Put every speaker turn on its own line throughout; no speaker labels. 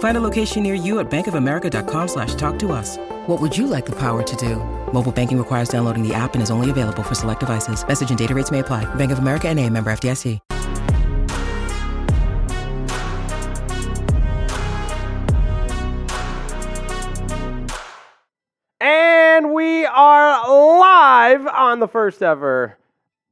Find a location near you at bankofamerica.com slash talk to us. What would you like the power to do? Mobile banking requires downloading the app and is only available for select devices. Message and data rates may apply. Bank of America and a member FDIC.
And we are live on the first ever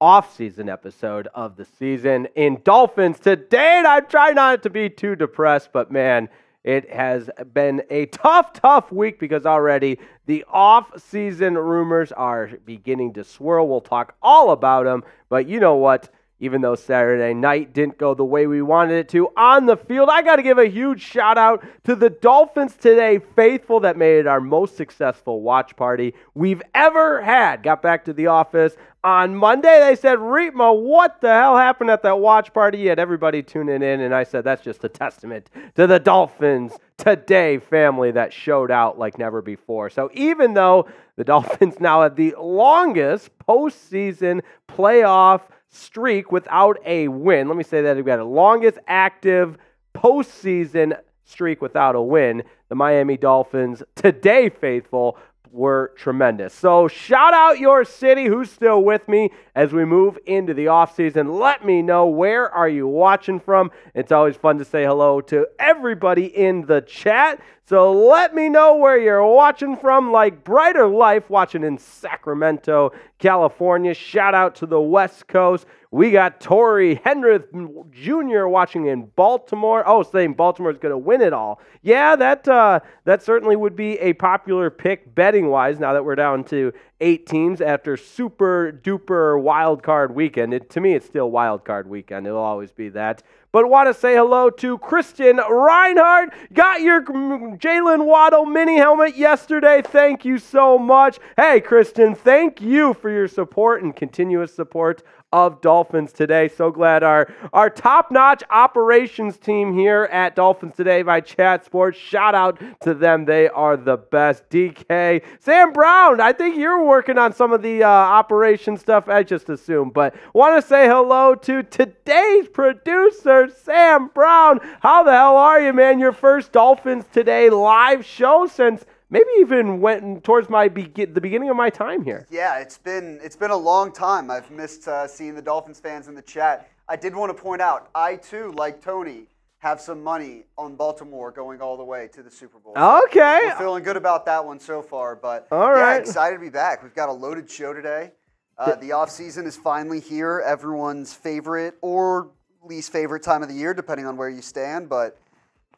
off-season episode of the season in Dolphins today. And I try not to be too depressed, but man, it has been a tough, tough week because already the off-season rumors are beginning to swirl. We'll talk all about them, but you know what? even though Saturday night didn't go the way we wanted it to on the field. I got to give a huge shout out to the Dolphins today faithful that made it our most successful watch party we've ever had. Got back to the office on Monday. They said, Riepma, what the hell happened at that watch party? You had everybody tuning in, and I said, that's just a testament to the Dolphins today family that showed out like never before. So even though the Dolphins now have the longest postseason playoff streak without a win. Let me say that again. The longest active postseason streak without a win. The Miami Dolphins today, faithful, were tremendous. So shout out your city who's still with me as we move into the offseason. Let me know where are you watching from. It's always fun to say hello to everybody in the chat. So let me know where you're watching from, like Brighter Life watching in Sacramento, California. Shout out to the West Coast. We got Tori Hendrith Jr. watching in Baltimore. Oh, saying Baltimore is going to win it all. Yeah, that uh, that certainly would be a popular pick betting wise. Now that we're down to eight teams after super duper wild card weekend. It, to me, it's still wild card weekend. It'll always be that. But want to say hello to Christian Reinhardt. Got your Jalen Waddle mini helmet yesterday. Thank you so much. Hey, Christian, thank you for your support and continuous support of Dolphins today. So glad our, our top notch operations team here at Dolphins Today by Chat Sports. Shout out to them. They are the best. DK, Sam Brown, I think you're working on some of the uh, operation stuff, I just assume. But want to say hello to today's producer, Sam Brown. How the hell are you, man? Your first Dolphins Today live show since maybe even went towards my be- the beginning of my time here.
Yeah, it's been it's been a long time. I've missed uh, seeing the Dolphins fans in the chat. I did want to point out, I too, like Tony, have some money on Baltimore going all the way to the Super Bowl.
Okay,
We're feeling good about that one so far. But
all right,
yeah, excited to be back. We've got a loaded show today. Uh, the off season is finally here. Everyone's favorite or least favorite time of the year, depending on where you stand. But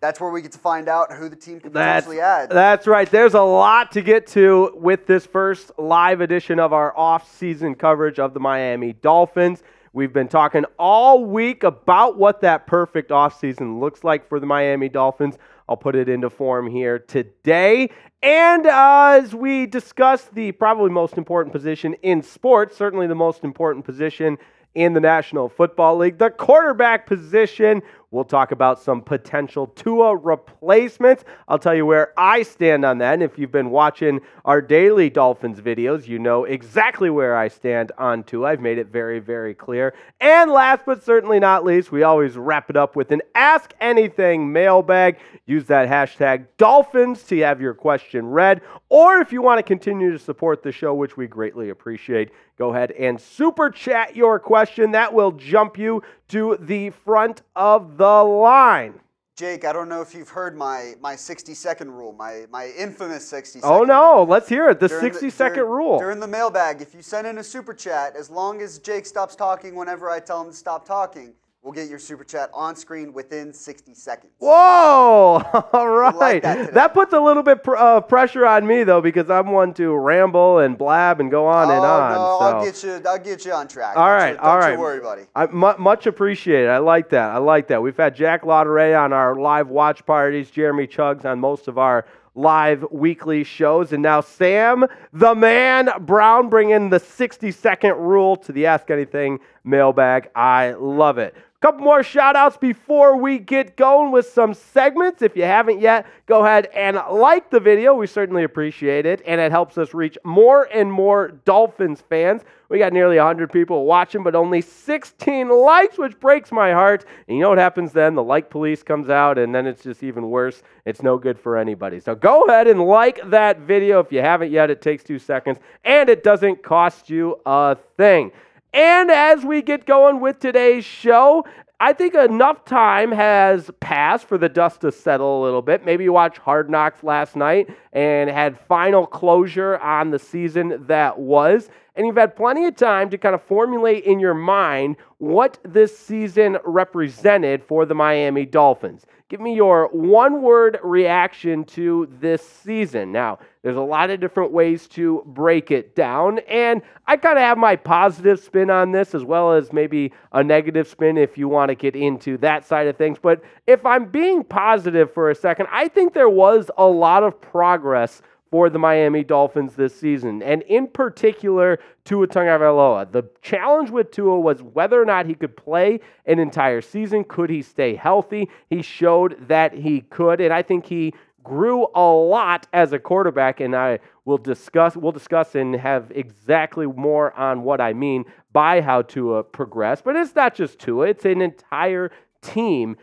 that's where we get to find out who the team can
that's,
potentially add.
That's right. There's a lot to get to with this first live edition of our off-season coverage of the Miami Dolphins. We've been talking all week about what that perfect offseason looks like for the Miami Dolphins. I'll put it into form here today. And uh, as we discuss the probably most important position in sports, certainly the most important position in the National Football League, the quarterback position. We'll talk about some potential Tua replacements. I'll tell you where I stand on that. And if you've been watching our daily Dolphins videos, you know exactly where I stand on Tua. I've made it very, very clear. And last but certainly not least, we always wrap it up with an Ask Anything mailbag. Use that hashtag Dolphins to have your question read. Or if you want to continue to support the show, which we greatly appreciate, go ahead and super chat your question. That will jump you to the front of the line.
Jake, I don't know if you've heard my, my 60 second rule, my, my infamous 60
second Oh, no. Let's hear it. The 60
the,
second
during,
rule.
During the mailbag, if you send in a super chat, as long as Jake stops talking whenever I tell him to stop talking, We'll get your super chat on screen within 60 seconds.
Whoa! All right.
that
that, puts a little bit pr- uh, pressure on me though, because I'm one to ramble and blab and go on
oh,
and on.
no, I'll get you. I'll get you on track.
All right,
don't
right,
don't
right.
you worry, buddy.
I, mu- much appreciated. I like that. I like that. We've had Jack Lauderay on our live watch parties, Jeremy Chugs on most of our live weekly shows, and now Sam, the man Brown, bringing the 60 second rule to the Ask Anything mailbag. I love it. Couple more shout outs before we get going with some segments. If you haven't yet, go ahead and like the video. We certainly appreciate it, and it helps us reach more and more Dolphins fans. We got nearly 100 people watching, but only 16 likes, which breaks my heart. And you know what happens then? The like police comes out, and then it's just even worse. It's no good for anybody. So go ahead and like that video if you haven't yet. It takes two seconds, and it doesn't cost you a thing. And as we get going with today's show, I think enough time has passed for the dust to settle a little bit. Maybe you watched Hard Knocks last night and had final closure on the season that was. And you've had plenty of time to kind of formulate in your mind what this season represented for the Miami Dolphins. Give me your one word reaction to this season. Now, there's a lot of different ways to break it down, and I kind of have my positive spin on this as well as maybe a negative spin if you want to get into that side of things. But if I'm being positive for a second, I think there was a lot of progress for the Miami Dolphins this season, and in particular, Tua Tagovailoa. The challenge with Tua was whether or not he could play an entire season. Could he stay healthy? He showed that he could, and I think he grew a lot as a quarterback, and I will discuss. We'll discuss and have exactly more on what I mean by how Tua progressed. But it's not just Tua; it's an entire team.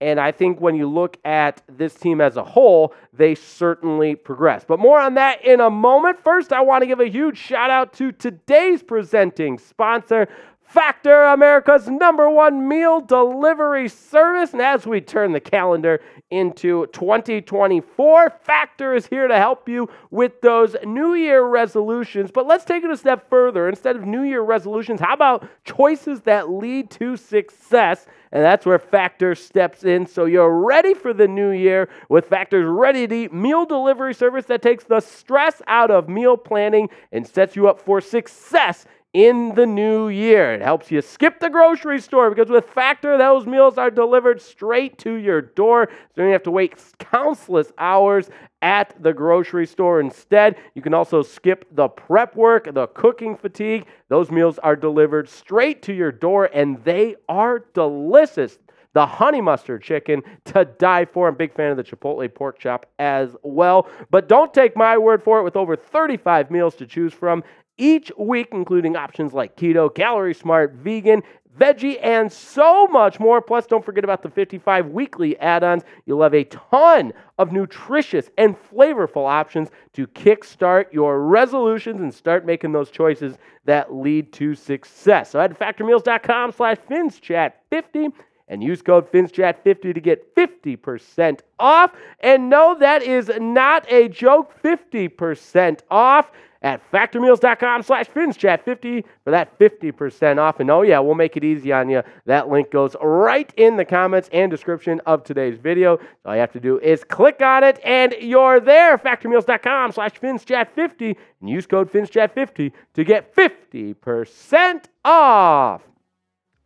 And I think when you look at this team as a whole, they certainly progress. But more on that in a moment. First, I want to give a huge shout out to today's presenting sponsor, Factor, America's number one meal delivery service. And as we turn the calendar into 2024, Factor is here to help you with those New Year resolutions. But let's take it a step further. Instead of New Year resolutions, how about choices that lead to success? And that's where Factor steps in. So you're ready for the new year with Factor's ready to eat meal delivery service that takes the stress out of meal planning and sets you up for success in the new year. It helps you skip the grocery store because with Factor, those meals are delivered straight to your door. So you don't have to wait countless hours at the grocery store. Instead, you can also skip the prep work, the cooking fatigue. Those meals are delivered straight to your door and they are delicious. The honey mustard chicken to die for. I'm a big fan of the Chipotle pork chop as well. But don't take my word for it. With over 35 meals to choose from each week, including options like keto, calorie smart, vegan, veggie, and so much more. Plus, don't forget about the 55 weekly add ons. You'll have a ton of nutritious and flavorful options to kickstart your resolutions and start making those choices that lead to success. So head to factormeals.com slash finschat50 and use code FinSchat50 to get 50% off. And no, that is not a joke. 50% off at factormeals.com slash FinSchat50 for that 50% off. And oh yeah, we'll make it easy on you. That link goes right in the comments and description of today's video. All you have to do is click on it and you're there. Factormeals.com slash FinSchat50 and use code FinSchat50 to get 50% off.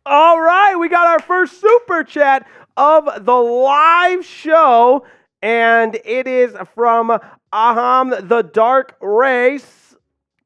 All right, we got our first super chat of the live show, and it is from Aham the Dark Race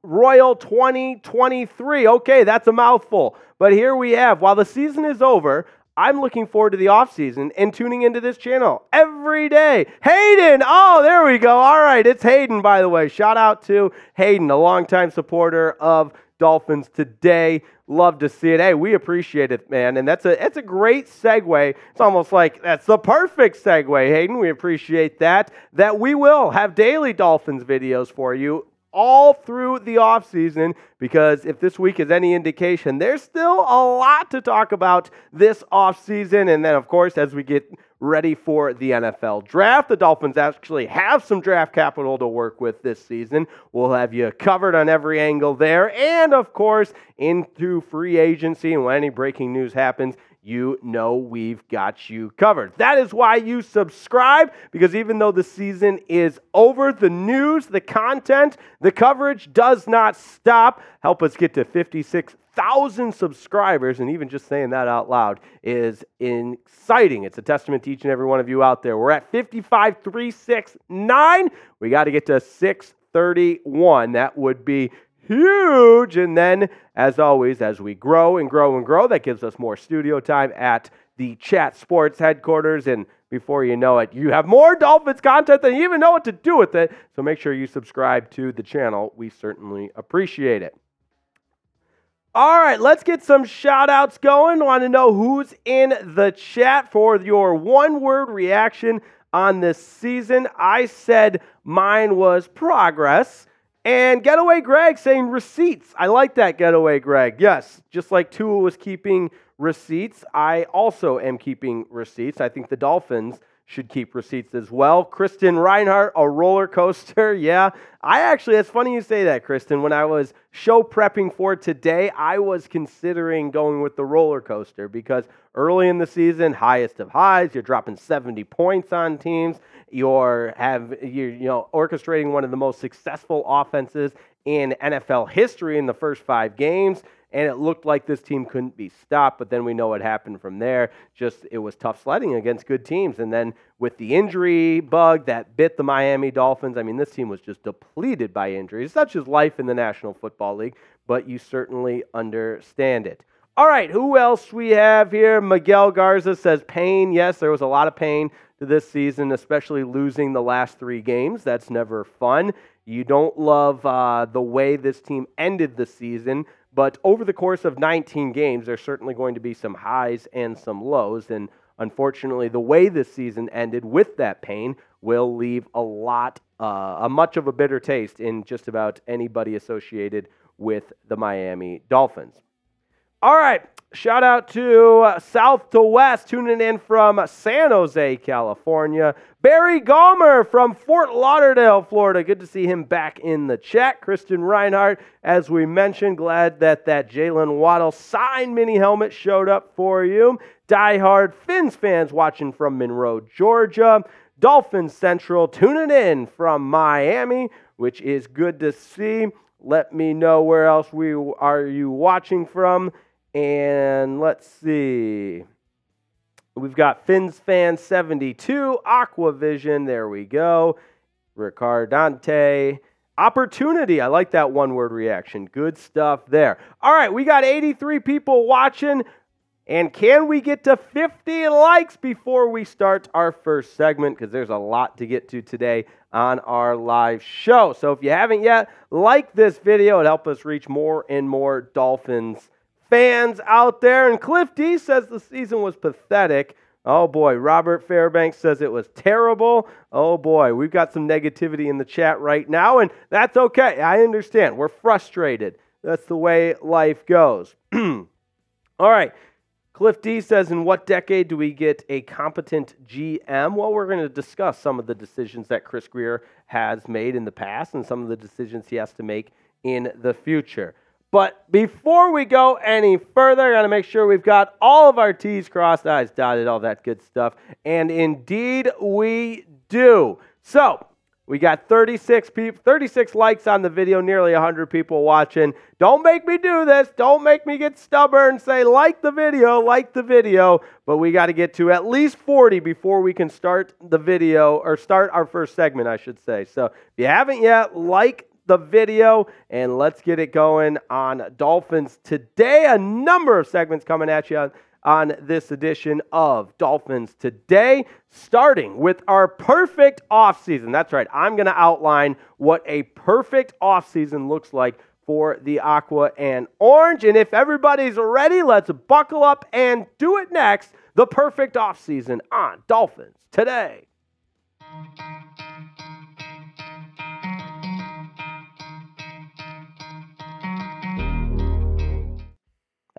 Royal 2023. Okay, that's a mouthful, but here we have. While the season is over, I'm looking forward to the offseason and tuning into this channel every day. Hayden, oh, there we go. All right, it's Hayden, by the way. Shout out to Hayden, a longtime supporter of Dolphins today. Love to see it. Hey, we appreciate it, man. And that's a that's a great segue. It's almost like that's the perfect segue, Hayden. We appreciate that. That we will have daily Dolphins videos for you all through the offseason because if this week is any indication, there's still a lot to talk about this offseason. And then, of course, as we get ready for the NFL draft, the Dolphins actually have some draft capital to work with this season. We'll have you covered on every angle there. And, of course, into free agency and when any breaking news happens, you know we've got you covered. That is why you subscribe, because even though the season is over, the news, the content, the coverage does not stop. Help us get to 56,000 subscribers, and even just saying that out loud is exciting. It's a testament to each and every one of you out there. We're at 55,369. We got to get to 631. That would be huge. And then, as always, as we grow and grow and grow, that gives us more studio time at the Chat Sports headquarters. And before you know it, you have more Dolphins content than you even know what to do with it. So make sure you subscribe to the channel. We certainly appreciate it. All right, let's get some shout outs going. Want to know who's in the chat for your one word reaction on this season? I said mine was progress. And Getaway Greg saying receipts. I like that, Getaway Greg. Yes, just like Tua was keeping receipts, I also am keeping receipts. I think the Dolphins should keep receipts as well. Kristen Reinhardt, a roller coaster. Yeah, I actually, it's funny you say that, Kristen. When I was show prepping for today, I was considering going with the roller coaster because early in the season, highest of highs, you're dropping 70 points on teams. You're have you're you know orchestrating one of the most successful offenses in NFL history in the first five games and it looked like this team couldn't be stopped. But then we know what happened from there. Just it was tough sledding against good teams, and then with the injury bug that bit the Miami Dolphins, I mean, this team was just depleted by injuries. Such as life in the National Football League, but you certainly understand it. All right, who else we have here? Miguel Garza says pain. Yes, there was a lot of pain to this season, especially losing the last three games. That's never fun. You don't love uh, the way this team ended the season, but over the course of 19 games, there's certainly going to be some highs and some lows. And unfortunately, the way this season ended with that pain will leave a lot, uh, a much of a bitter taste in just about anybody associated with the Miami Dolphins. All right, shout out to uh, South to West, tuning in from San Jose, California. Barry Gomer from Fort Lauderdale, Florida. Good to see him back in the chat. Kristen Reinhardt, as we mentioned, glad that that Jalen Waddle signed mini helmet showed up for you. Die-hard Fins fans watching from Monroe, Georgia. Dolphins Central tuning in from Miami, which is good to see. Let me know where else we are you watching from. And let's see. We've got Fins Fan 72, Aquavision, there we go. Ricardante. Opportunity. I like that one word reaction. Good stuff there. All right, we got 83 people watching. And can we get to 50 likes before we start our first segment? Because there's a lot to get to today on our live show. So if you haven't yet, like this video. It help us reach more and more Dolphins fans out there. And Cliff D says the season was pathetic. Oh boy, Robert Fairbanks says it was terrible. Oh boy, we've got some negativity in the chat right now, and that's okay. I understand. We're frustrated. That's the way life goes. All right. Cliff D says, In what decade do we get a competent GM? Well, we're going to discuss some of the decisions that Chris Grier has made in the past and some of the decisions he has to make in the future. But before we go any further, I got to make sure we've got all of our T's crossed, I's dotted, all that good stuff. And indeed, we do. So, we got 36 people, 36 likes on the video, nearly 100 people watching. Don't make me do this. Don't make me get stubborn. Say like the video, like the video. But we got to get to at least 40 before we can start the video or start our first segment, I should say. So if you haven't yet, like the video and let's get it going on Dolphins today. A number of segments coming at you on, this edition of Dolphins Today, starting with our perfect offseason. That's right, I'm going to outline what a perfect offseason looks like for the Aqua and Orange. And if everybody's ready, let's buckle up and do it next. The perfect offseason on Dolphins Today.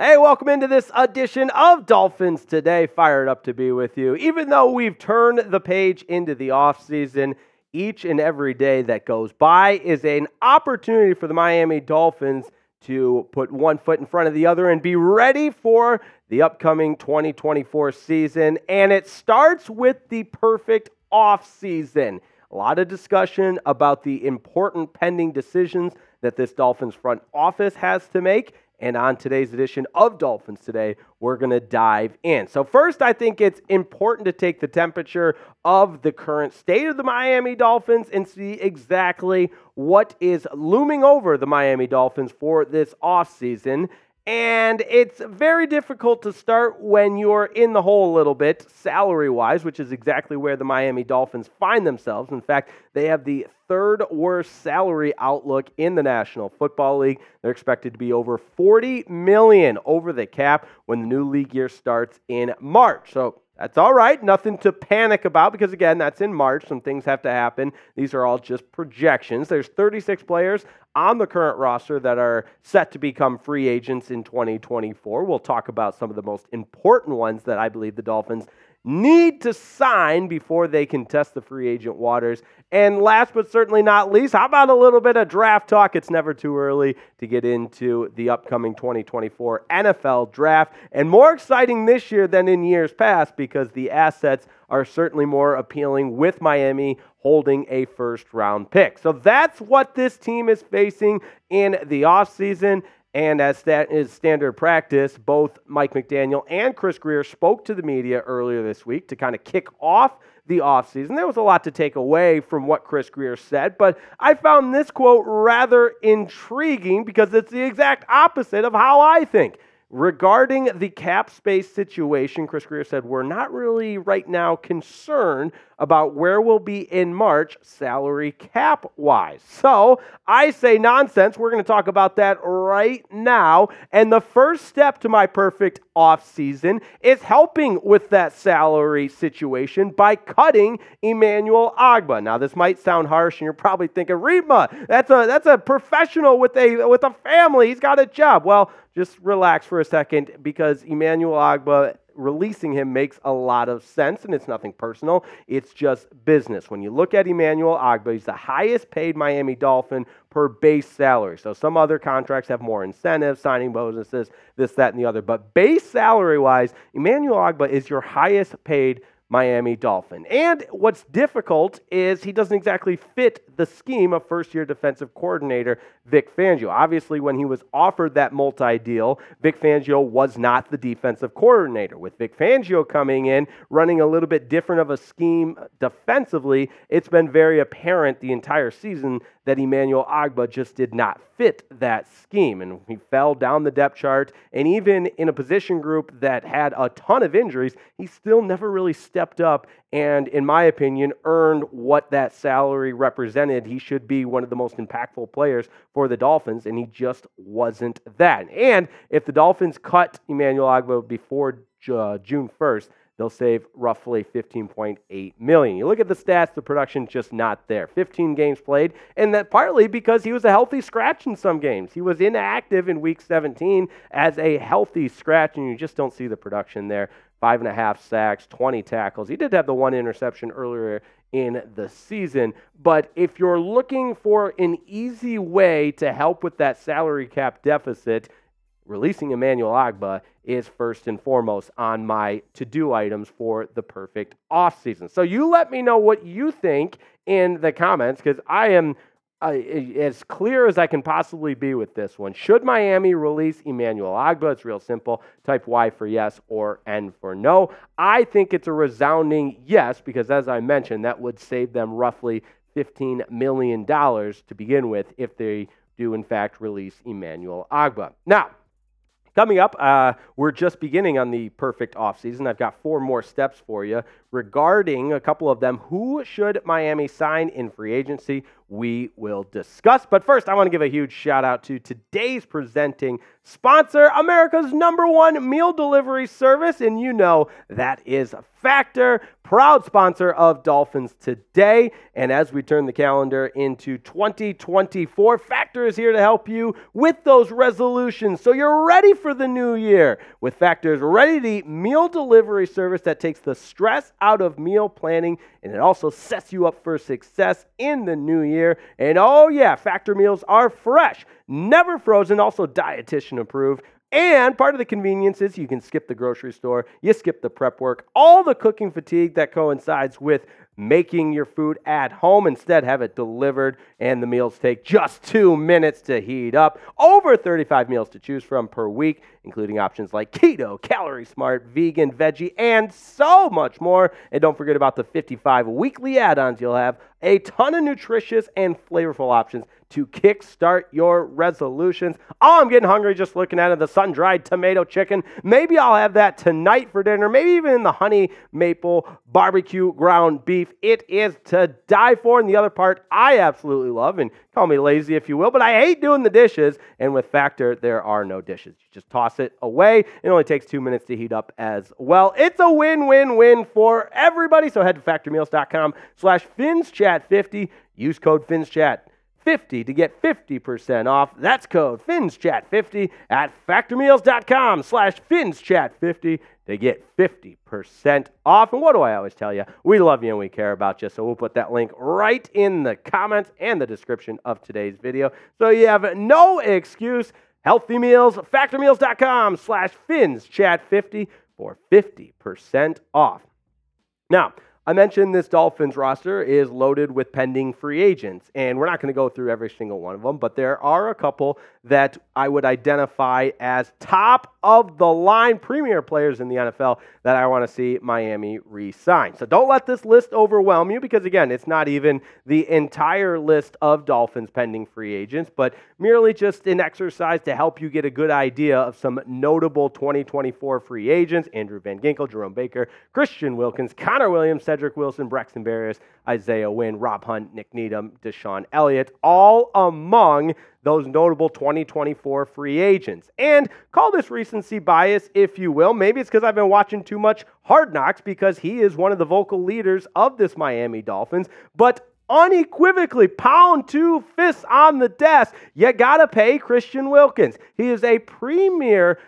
Hey, welcome into this edition of Dolphins Today. Fired up to be with you. Even though we've turned the page into the offseason, each and every day that goes by is an opportunity for the Miami Dolphins to put one foot in front of the other and be ready for the upcoming 2024 season, and it starts with the perfect off season. A lot of discussion about the important pending decisions that this Dolphins front office has to make. And on today's edition of Dolphins Today, we're going to dive in. So, first, I think it's important to take the temperature of the current state of the Miami Dolphins and see exactly what is looming over the Miami Dolphins for this offseason. And it's very difficult to start when you're in the hole a little bit, salary wise, which is exactly where the Miami Dolphins find themselves. In fact, they have the third worst salary outlook in the National Football League. They're expected to be over 40 million over the cap when the new league year starts in March. So that's all right. Nothing to panic about because, again, that's in March. Some things have to happen. These are all just projections. There's 36 players on the current roster that are set to become free agents in 2024. We'll talk about some of the most important ones that I believe the Dolphins need to sign before they can test the free agent waters. And last but certainly not least, how about a little bit of draft talk? It's never too early to get into the upcoming 2024 NFL draft. And more exciting this year than in years past because the assets are certainly more appealing with Miami holding a first round pick. So that's what this team is facing in the offseason. And as that is standard practice, both Mike McDaniel and Chris Grier spoke to the media earlier this week to kind of kick off the offseason. There was a lot to take away from what Chris Grier said, but I found this quote rather intriguing because it's the exact opposite of how I think. Regarding the cap space situation, Chris Grier said, We're not really right now concerned about where we'll be in March salary cap wise. So I say nonsense. We're going to talk about that right now. And the first step to my perfect off season is helping with that salary situation by cutting Emmanuel Ogbah. Now, this might sound harsh, and you're probably thinking, Riepma, that's a that's a professional with a with a family. He's got a job. Well, just relax for a second because Emmanuel Ogbah releasing him makes a lot of sense, and it's nothing personal. It's just business. When you look at Emmanuel Ogbah, he's the highest paid Miami Dolphin per base salary. So some other contracts have more incentives, signing bonuses, this, that, and the other. But base salary wise, Emmanuel Ogbah is your highest paid Miami Dolphin. And what's difficult is he doesn't exactly fit the scheme of first year defensive coordinator Vic Fangio. Obviously, when he was offered that multi deal, Vic Fangio was not the defensive coordinator. With Vic Fangio coming in, running a little bit different of a scheme defensively, it's been very apparent the entire season that Emmanuel Ogbah just did not fit that scheme. And he fell down the depth chart. And even in a position group that had a ton of injuries, he still never really stepped up and, in my opinion, earned what that salary represented. He should be one of the most impactful players for the Dolphins, and he just wasn't that. And if the Dolphins cut Emmanuel Ogbah before uh, June 1st, they'll save roughly 15.8 million. You look at the stats, the production just not there. 15 games played, and that partly because he was a healthy scratch in some games. He was inactive in week 17 as a healthy scratch, and you just don't see the production there. Five and a half sacks, 20 tackles. He did have the one interception earlier in the season. But if you're looking for an easy way to help with that salary cap deficit, releasing Emmanuel Ogbah is first and foremost on my to do items for the perfect offseason. So you let me know what you think in the comments because I am uh, as clear as I can possibly be with this one. Should Miami release Emmanuel Ogbah? It's real simple. Type Y for yes or N for no. I think it's a resounding yes because, as I mentioned, that would save them roughly $15 million to begin with if they do, in fact, release Emmanuel Ogbah. Now, Coming up, uh, we're just beginning on the perfect offseason. I've got four more steps for you regarding a couple of them. Who should Miami sign in free agency? We will discuss. But first, I want to give a huge shout out to today's presenting sponsor, America's number one meal delivery service. And you know that is Factor, proud sponsor of Dolphins Today. And as we turn the calendar into 2024, Factor is here to help you with those resolutions so you're ready for the new year. With Factor's ready to eat meal delivery service that takes the stress out of meal planning and it also sets you up for success in the new year. And oh, yeah, Factor meals are fresh, never frozen, also dietitian approved And part of the convenience is you can skip the grocery store, you skip the prep work, all the cooking fatigue that coincides with making your food at home. Instead, have it delivered, and the meals take just two minutes to heat up. Over 35 meals to choose from per week, including options like keto, calorie smart, vegan, veggie, and so much more. And don't forget about the 55 weekly add ons you'll have. A ton of nutritious and flavorful options to kickstart your resolutions. Oh, I'm getting hungry just looking at it. The sun dried tomato chicken. Maybe I'll have that tonight for dinner. Maybe even the honey maple barbecue ground beef. It is to die for. And the other part I absolutely love, and call me lazy if you will, but I hate doing the dishes. And with Factor, there are no dishes. You just toss it away. It only takes two minutes to heat up as well. It's a win-win-win for everybody. So head to factormeals.com slash FinsChat50. Use code FinsChat. 50 to get 50% off. That's code FinsChat50 at factormeals.com slash FinsChat50 to get 50% off. And what do I always tell you? We love you and we care about you. So we'll put that link right in the comments and the description of today's video. So you have no excuse. Healthy Meals, factormeals.com slash FinsChat50 for 50% off. Now, I mentioned this Dolphins roster is loaded with pending free agents, and we're not going to go through every single one of them, but there are a couple that I would identify as top of the line premier players in the NFL that I want to see Miami re sign. So don't let this list overwhelm you because, again, it's not even the entire list of Dolphins pending free agents, but merely just an exercise to help you get a good idea of some notable 2024 free agents Andrew Van Ginkel, Jerome Baker, Christian Wilkins, Connor Williams, Wilson, Braxton Berrios, Isaiah Wynn, Rob Hunt, Nik Needham, DeShon Elliott, all among those notable 2024 free agents. And call this recency bias if you will. Maybe it's because I've been watching too much Hard Knocks because he is one of the vocal leaders of this Miami Dolphins. But unequivocally, pound two fists on the desk, you got to pay Christian Wilkins. He is a premier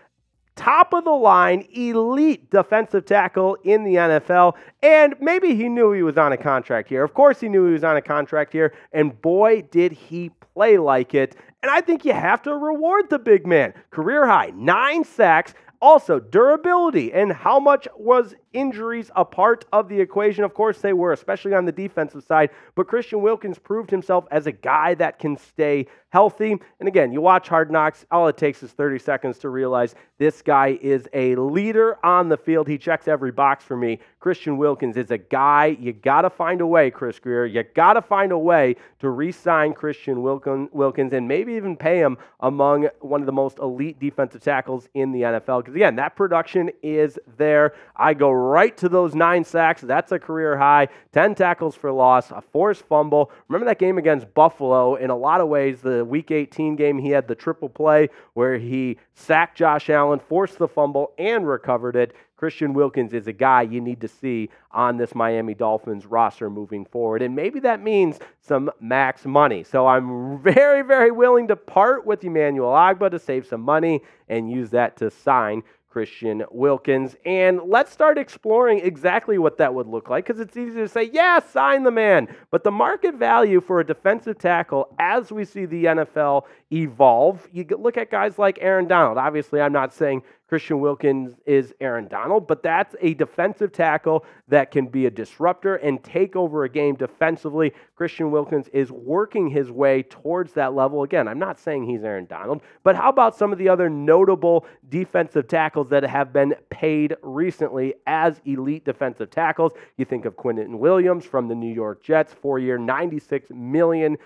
top of the line, elite defensive tackle in the NFL. And maybe he knew he was on a contract here. Of course, he knew he was on a contract here. And boy, did he play like it. And I think you have to reward the big man. Career high, nine sacks. Also, durability and how much was injuries a part of the equation? Of course, they were, especially on the defensive side. But Christian Wilkins proved himself as a guy that can stay healthy. And again, you watch Hard Knocks, all it takes is 30 seconds to realize this guy is a leader on the field. He checks every box for me. Christian Wilkins is a guy you got to find a way, Chris Grier. You got to find a way to re sign Christian Wilkins and maybe even pay him among one of the most elite defensive tackles in the NFL. Because again, that production is there. I go right to those nine sacks. That's a career high. 10 tackles for loss, a forced fumble. Remember that game against Buffalo? In a lot of ways, the Week 18 game, he had the triple play where he sacked Josh Allen, forced the fumble, and recovered it. Christian Wilkins is a guy you need to see on this Miami Dolphins roster moving forward. And maybe that means some max money. So I'm very, very willing to part with Emmanuel Ogbah to save some money and use that to sign Christian Wilkins. And let's start exploring exactly what that would look like because it's easy to say, yeah, sign the man. But the market value for a defensive tackle as we see the NFL evolve, you look at guys like Aaron Donald. Obviously, I'm not saying Christian Wilkins is Aaron Donald, but that's a defensive tackle that can be a disruptor and take over a game defensively. Christian Wilkins is working his way towards that level. Again, I'm not saying he's Aaron Donald, but how about some of the other notable defensive tackles that have been paid recently as elite defensive tackles? You think of Quinnen Williams from the New York Jets, four year, $96 million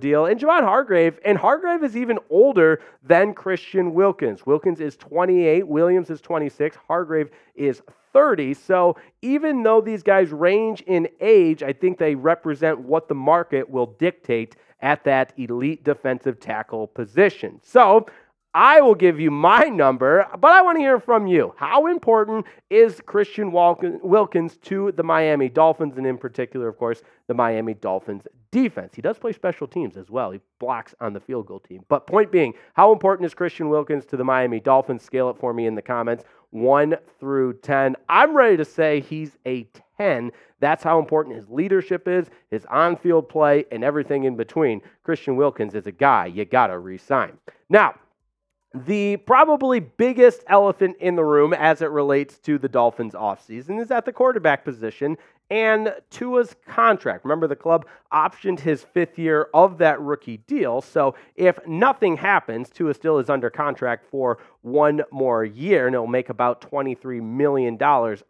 deal. And Javon Hargrave, and Hargrave is even older than Christian Wilkins. Wilkins is 28, Williams is 26, Hargrave is 30. So even though these guys range in age, I think they represent what the market will dictate at that elite defensive tackle position. So I will give you my number, but I want to hear from you. How important is Christian Wilkins to the Miami Dolphins, and in particular, of course, the Miami Dolphins defense? He does play special teams as well. He blocks on the field goal team. But point being, how important is Christian Wilkins to the Miami Dolphins? Scale it for me in the comments, 1 through 10. I'm ready to say he's a 10. That's how important his leadership is, his on field play, and everything in between. Christian Wilkins is a guy you got to re sign. Now, the probably biggest elephant in the room as it relates to the Dolphins offseason is at the quarterback position and Tua's contract. Remember, the club optioned his fifth year of that rookie deal. So if nothing happens, Tua still is under contract for one more year, and it'll make about $23 million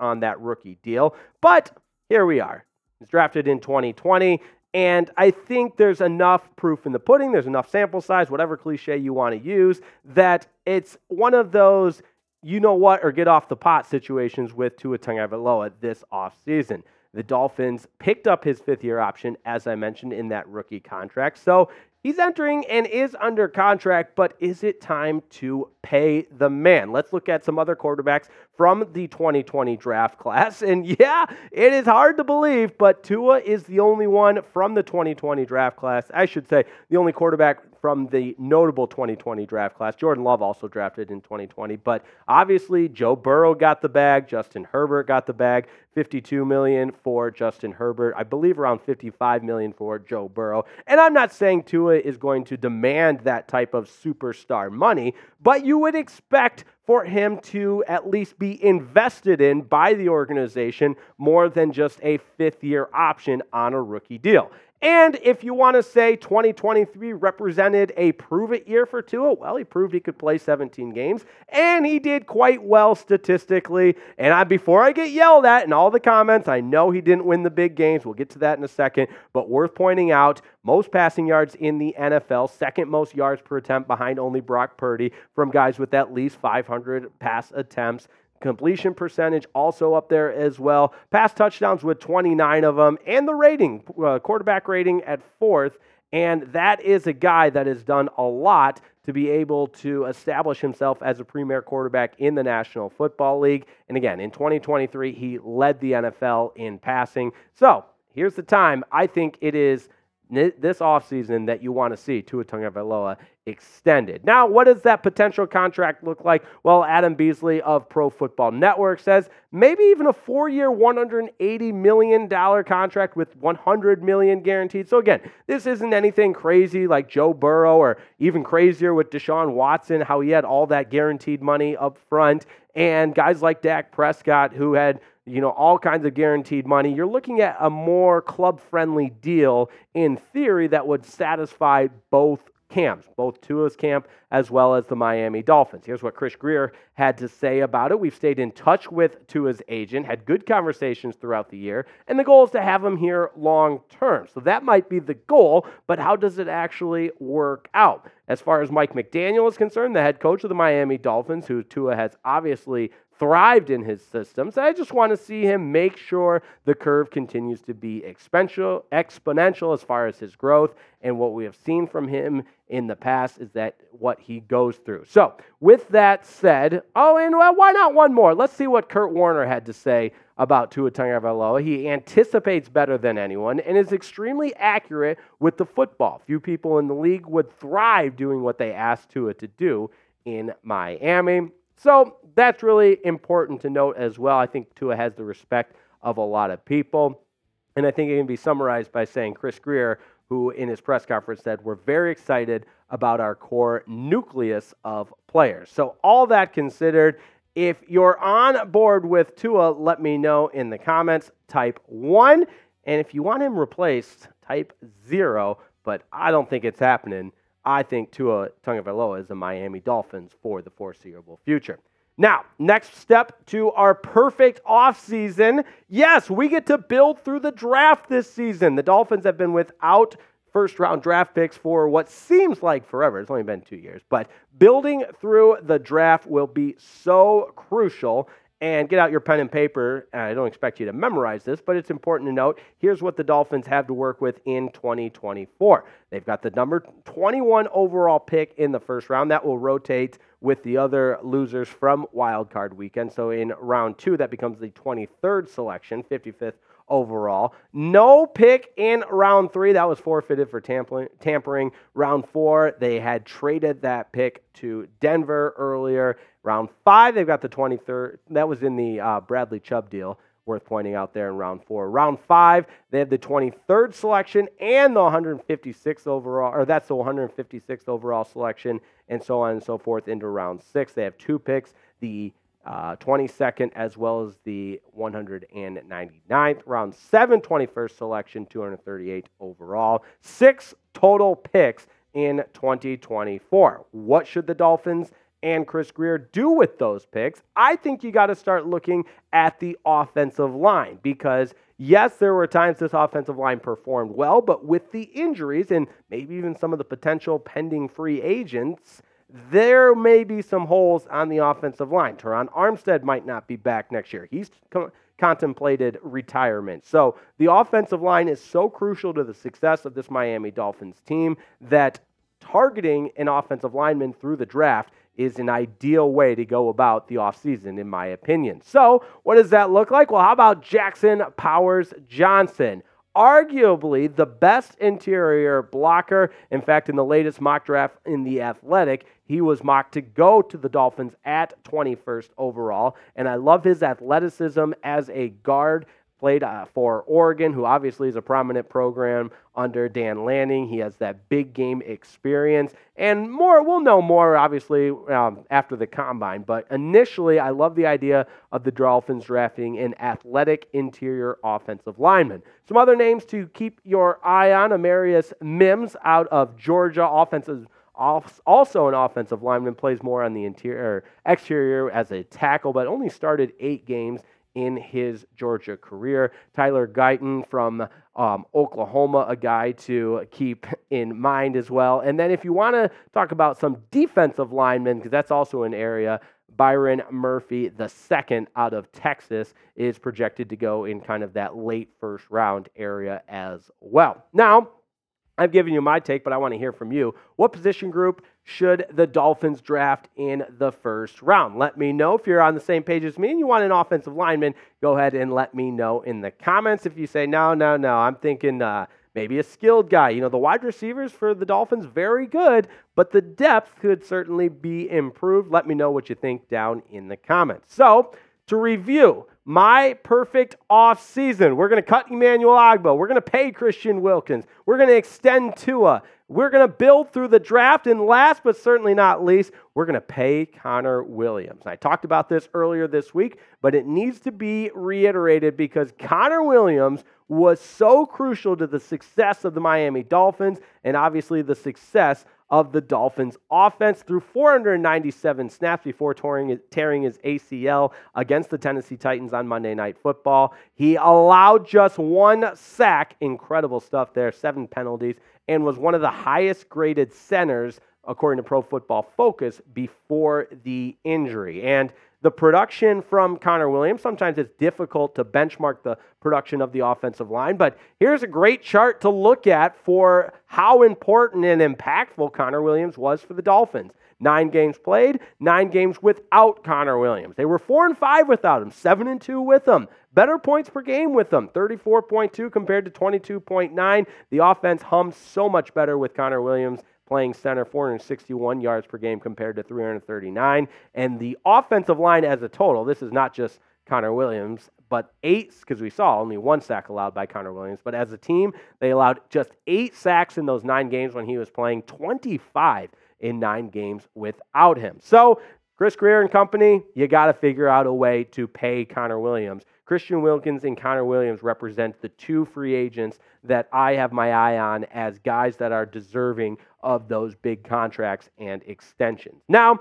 on that rookie deal. But here we are. He's drafted in 2020. And I think there's enough proof in the pudding, there's enough sample size, whatever cliche you want to use, that it's one of those you know what or get off the pot situations with Tua Tagovailoa this offseason. The Dolphins picked up his fifth year option, as I mentioned, in that rookie contract. So he's entering and is under contract, but is it time to pay the man? Let's look at some other quarterbacks from the 2020 draft class. And yeah, it is hard to believe, but Tua is the only one from the 2020 draft class. I should say, the only quarterback from the notable 2020 draft class. Jordan Love also drafted in 2020, but obviously Joe Burrow got the bag, Justin Herbert got the bag, 52 million for Justin Herbert, I believe around 55 million for Joe Burrow. And I'm not saying Tua is going to demand that type of superstar money, but you would expect for him to at least be invested in by the organization more than just a fifth year option on a rookie deal. And if you want to say 2023 represented a prove it year for Tua, well, he proved he could play 17 games, and he did quite well statistically. And I, before I get yelled at in all the comments, I know he didn't win the big games. We'll get to that in a second. But worth pointing out, most passing yards in the NFL, second most yards per attempt behind only Brock Purdy from guys with at least 500 pass attempts. Completion percentage also up there as well. Pass touchdowns with 29 of them, and the rating, uh, quarterback rating at fourth. And that is a guy that has done a lot to be able to establish himself as a premier quarterback in the National Football League. And again, in 2023, he led the NFL in passing. So here's the time. I think it is this offseason that you want to see Tua Tagovailoa extended. Now, what does that potential contract look like? Well, Adam Beasley of Pro Football Network says maybe even a four-year, $180 million contract with 100 million guaranteed. So again, this isn't anything crazy like Joe Burrow or even crazier with Deshaun Watson, how he had all that guaranteed money up front, and guys like Dak Prescott who had – you know, all kinds of guaranteed money. You're looking at a more club friendly deal in theory that would satisfy both camps, both Tua's camp as well as the Miami Dolphins. Here's what Chris Grier had to say about it. We've stayed in touch with Tua's agent, had good conversations throughout the year, and the goal is to have him here long term. So that might be the goal, but how does it actually work out? As far as Mike McDaniel is concerned, the head coach of the Miami Dolphins, who Tua has obviously thrived in his systems. I just want to see him make sure the curve continues to be exponential, exponential as far as his growth. And what we have seen from him in the past is that what he goes through. So, with that said, oh, and well, why not one more? Let's see what Kurt Warner had to say about Tua Tagovailoa. He anticipates better than anyone and is extremely accurate with the football. Few people in the league would thrive doing what they asked Tua to do in Miami. So that's really important to note as well. I think Tua has the respect of a lot of people. And I think it can be summarized by saying Chris Grier, who in his press conference said, We're very excited about our core nucleus of players. So, all that considered, if you're on board with Tua, let me know in the comments. Type one. And if you want him replaced, type zero. But I don't think it's happening. I think Tua Tagovailoa is the Miami Dolphins for the foreseeable future. Now, next step to our perfect offseason. Yes, we get to build through the draft this season. The Dolphins have been without first round draft picks for what seems like forever. It's only been two years, but building through the draft will be so crucial and get out your pen and paper. I don't expect you to memorize this, but it's important to note. Here's what the Dolphins have to work with in 2024. They've got the number 21 overall pick in the first round. That will rotate with the other losers from Wild Card weekend. So in round two, that becomes the 23rd selection, 55th overall. No pick in round three. That was forfeited for tampering. Round four, they had traded that pick to Denver earlier. Round five, they've got the 23rd. That was in the uh, Bradley Chubb deal worth pointing out there in round four. Round five, they have the 23rd selection and the 156th overall, or that's the 156th overall selection, and so on and so forth into round six. They have two picks, the uh, 22nd as well as the 199th. Round seven, 21st selection, 238 overall. Six total picks in 2024. What should the Dolphins and Chris Grier do with those picks, I think you got to start looking at the offensive line because, yes, there were times this offensive line performed well, but with the injuries and maybe even some of the potential pending free agents, there may be some holes on the offensive line. Terron Armstead might not be back next year. He's co- contemplated retirement. So the offensive line is so crucial to the success of this Miami Dolphins team that targeting an offensive lineman through the draft is an ideal way to go about the offseason, in my opinion. So, what does that look like? Well, how about Jackson Powers Johnson? Arguably the best interior blocker. In fact, in the latest mock draft in The Athletic, he was mocked to go to the Dolphins at 21st overall. And I love his athleticism as a guard played uh, for Oregon, who obviously is a prominent program under Dan Lanning. He has that big game experience, and more. We'll know more, obviously, um, after the combine. But initially, I love the idea of the Dolphins drafting an athletic interior offensive lineman. Some other names to keep your eye on: Amarius Mims out of Georgia, offensive also an offensive lineman, plays more on the interior exterior as a tackle, but only started eight games in his Georgia career. Tyler Guyton from um, Oklahoma, a guy to keep in mind as well. And then if you want to talk about some defensive linemen, because that's also an area, Byron Murphy, the second out of Texas, is projected to go in kind of that late first round area as well. Now, I've given you my take, but I want to hear from you. What position group should the Dolphins draft in the first round? Let me know if you're on the same page as me and you want an offensive lineman. Go ahead and let me know in the comments. If you say, no, no, no, I'm thinking uh, maybe a skilled guy. You know, the wide receivers for the Dolphins, very good, but the depth could certainly be improved. Let me know what you think down in the comments. So, to review, my perfect off season. We're going to cut Emmanuel Ogbah. We're going to pay Christian Wilkins. We're going to extend Tua. We're going to build through the draft. And last but certainly not least, we're going to pay Connor Williams. I talked about this earlier this week, but it needs to be reiterated because Connor Williams was so crucial to the success of the Miami Dolphins and obviously the success of the Dolphins offense through 497 snaps before tearing his ACL against the Tennessee Titans on Monday Night Football. He allowed just one sack, incredible stuff there, seven penalties, and was one of the highest graded centers according to Pro Football Focus before the injury. And the production from Connor Williams. Sometimes it's difficult to benchmark the production of the offensive line, but here's a great chart to look at for how important and impactful Connor Williams was for the Dolphins. Nine games played, nine games without Connor Williams. They were four and five without him, seven and two with him. Better points per game with them, 34.2 compared to 22.9. The offense hums so much better with Connor Williams playing center, 461 yards per game compared to 339. And the offensive line as a total, this is not just Connor Williams, but eight, because we saw only one sack allowed by Connor Williams. But as a team, they allowed just eight sacks in those nine games when he was playing, 25 in nine games without him. So, Chris Grier and company, you got to figure out a way to pay Connor Williams. Christian Wilkins and Connor Williams represent the two free agents that I have my eye on as guys that are deserving of those big contracts and extensions. Now,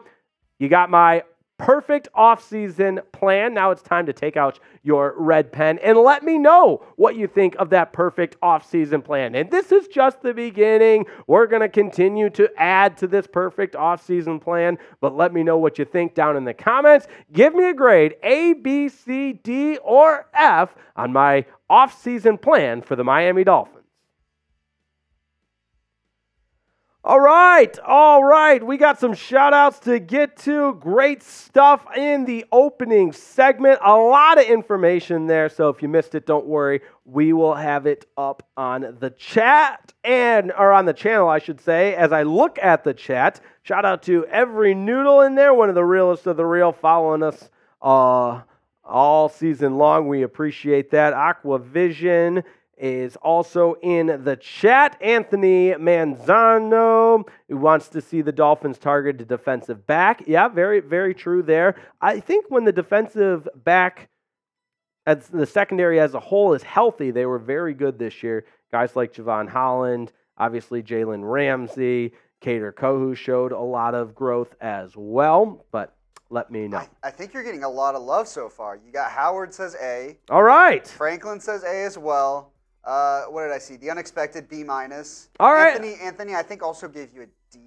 you got my perfect offseason plan. Now it's time to take out your red pen and let me know what you think of that perfect offseason plan. And this is just the beginning. We're going to continue to add to this perfect offseason plan, but let me know what you think down in the comments. Give me a grade A, B, C, D, or F on my offseason plan for the Miami Dolphins. All right, all right. We got some shout outs to get to. Great stuff in the opening segment. A lot of information there. So if you missed it, don't worry. We will have it up on the chat and, or on the channel, I should say. As I look at the chat, shout out to every noodle in there, one of the realest of the real, following us uh, all season long. We appreciate that. Aquavision is also in the chat. Anthony Manzano, who wants to see the Dolphins target a defensive back. Yeah, very, very true there. I think when the defensive back, as the secondary as a whole is healthy, they were very good this year. Guys like Jevon Holland, obviously Jalen Ramsey, Kader Kohou showed a lot of growth as well, but let me know.
I, I think you're getting a lot of love so far. You got Howard says A.
All right.
Franklin says A as well. Uh, what did I see? The unexpected B minus.
All right.
Anthony, Anthony, I think also gave you a D.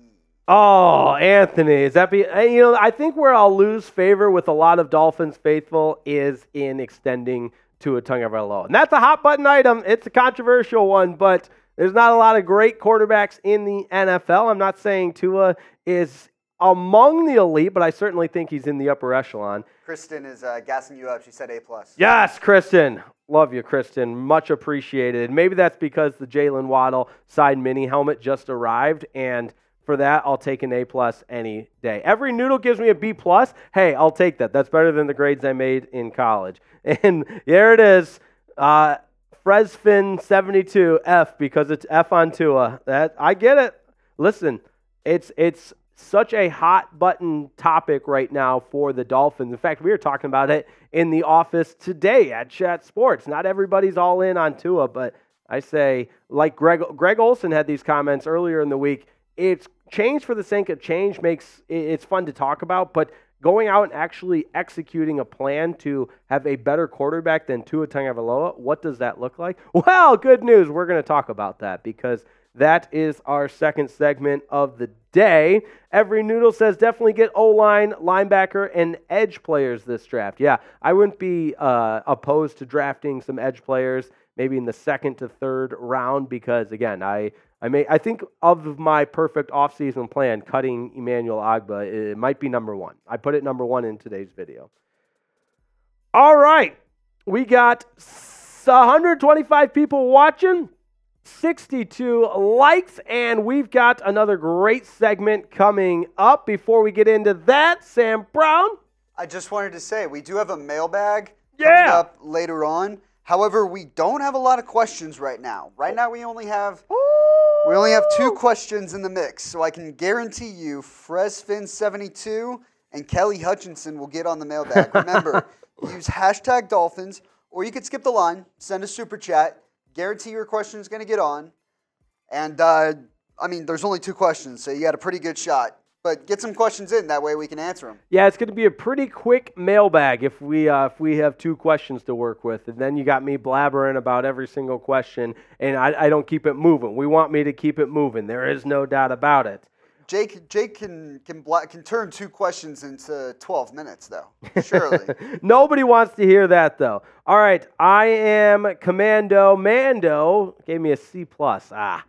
Oh, Anthony, is that be? You know, I think where I'll lose favor with a lot of Dolphins faithful is in extending Tua Tagovailoa, and that's a hot button item. It's a controversial one, but there's not a lot of great quarterbacks in the NFL. I'm not saying Tua is among the elite, but I certainly think he's in the upper echelon.
Kristen is uh, gassing you up. She said A plus.
Yes, Kristen. Love you, Kristen. Much appreciated. Maybe that's because the Jaylen Waddle side mini helmet just arrived, and for that, I'll take an A plus any day. Every noodle gives me a B plus. Hey, I'll take that. That's better than the grades I made in college. And there it is. Uh, Fresfin 72 F because it's F on Tua. That I get it. Listen, it's it's such a hot button topic right now for the Dolphins. In fact, we were talking about it in the office today at Chat Sports. Not everybody's all in on Tua, but I say, like Greg, Greg Olsen had these comments earlier in the week. It's change for the sake of change makes it's fun to talk about, but going out and actually executing a plan to have a better quarterback than Tua Tagovailoa, what does that look like? Well, good news. We're going to talk about that because that is our second segment of the day. Every Noodle says definitely get O line, linebacker, and edge players this draft. Yeah, I wouldn't be uh, opposed to drafting some edge players maybe in the second to third round because again, I I may I think of my perfect offseason plan, cutting Emmanuel Ogbah, it might be number one. I put it number one in today's video. All right, we got 125 people watching. 62 likes, and we've got another great segment coming up. Before we get into that, Sam Brown.
I just wanted to say we do have a mailbag
Yeah.
coming up later on. However, we don't have a lot of questions right now. Right now, we only have we only have two questions in the mix, so I can guarantee you, Fresfin72 and Kelly Hutchinson will get on the mailbag. Remember, use hashtag Dolphins, or you could skip the line, send a super chat. Guarantee your question is going to get on. And uh, I mean, there's only two questions, so you got a pretty good shot. But get some questions in, that way we can answer them.
Yeah, it's going to be a pretty quick mailbag if we uh, if we have two questions to work with, and then you got me blabbering about every single question, and I, I don't keep it moving. We want me to keep it moving. There is no doubt about it.
Jake, Jake can can can turn two questions into 12 minutes, though. Surely.
Nobody wants to hear that though. All right, I am Commando Mando. Gave me a C plus. Ah,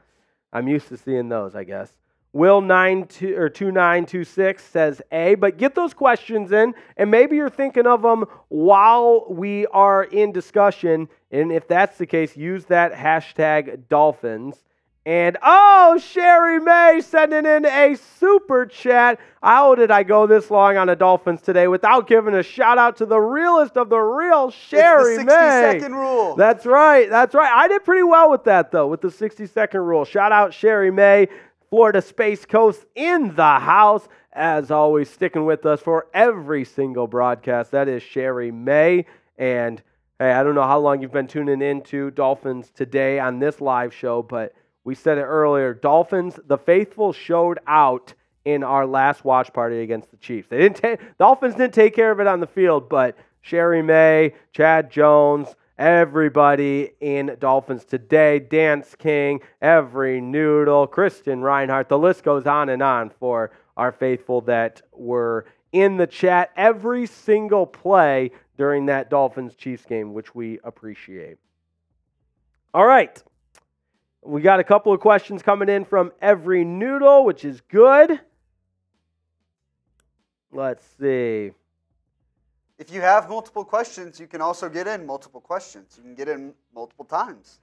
I'm used to seeing those, I guess. Will nine two or two nine two six says A, but get those questions in, and maybe you're thinking of them while we are in discussion. And if that's the case, use that hashtag Dolphins. And oh, Sherry May sending in a super chat. How did I go this long on the Dolphins today without giving a shout out to the realest of the real Sherry
it's the 60
May?
second rule.
That's right. That's right. I did pretty well with that though, with the 60 second rule. Shout out Sherry May, Florida Space Coast in the house. As always, sticking with us for every single broadcast. That is Sherry May. And hey, I don't know how long you've been tuning in to Dolphins today on this live show, but we said it earlier. Dolphins, the faithful showed out in our last watch party against the Chiefs. They didn't take Dolphins didn't take care of it on the field, but Sherry May, Chad Jones, everybody in Dolphins today, Dance King, every noodle, Christian Reinhardt, the list goes on and on for our faithful that were in the chat every single play during that Dolphins Chiefs game, which we appreciate. All right. We got a couple of questions coming in from every noodle, which is good. Let's see.
If you have multiple questions, you can also get in multiple questions. You can get in multiple times.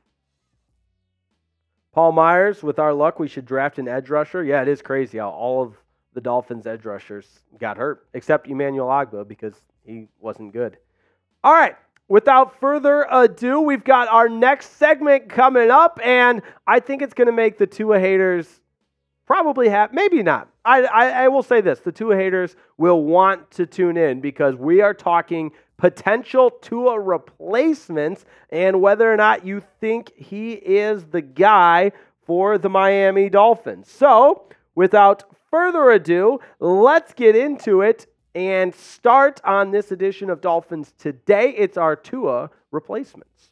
Paul Myers, with our luck, we should draft an edge rusher. Yeah, it is crazy how all of the Dolphins' edge rushers got hurt, except Emmanuel Ogbah because he wasn't good. All right. Without further ado, we've got our next segment coming up, and I think it's going to make the Tua haters probably have, maybe not. I, I, I will say this the Tua haters will want to tune in because we are talking potential Tua replacements and whether or not you think he is the guy for the Miami Dolphins. So, without further ado, let's get into it and start on this edition of Dolphins today. It's our Tua replacements.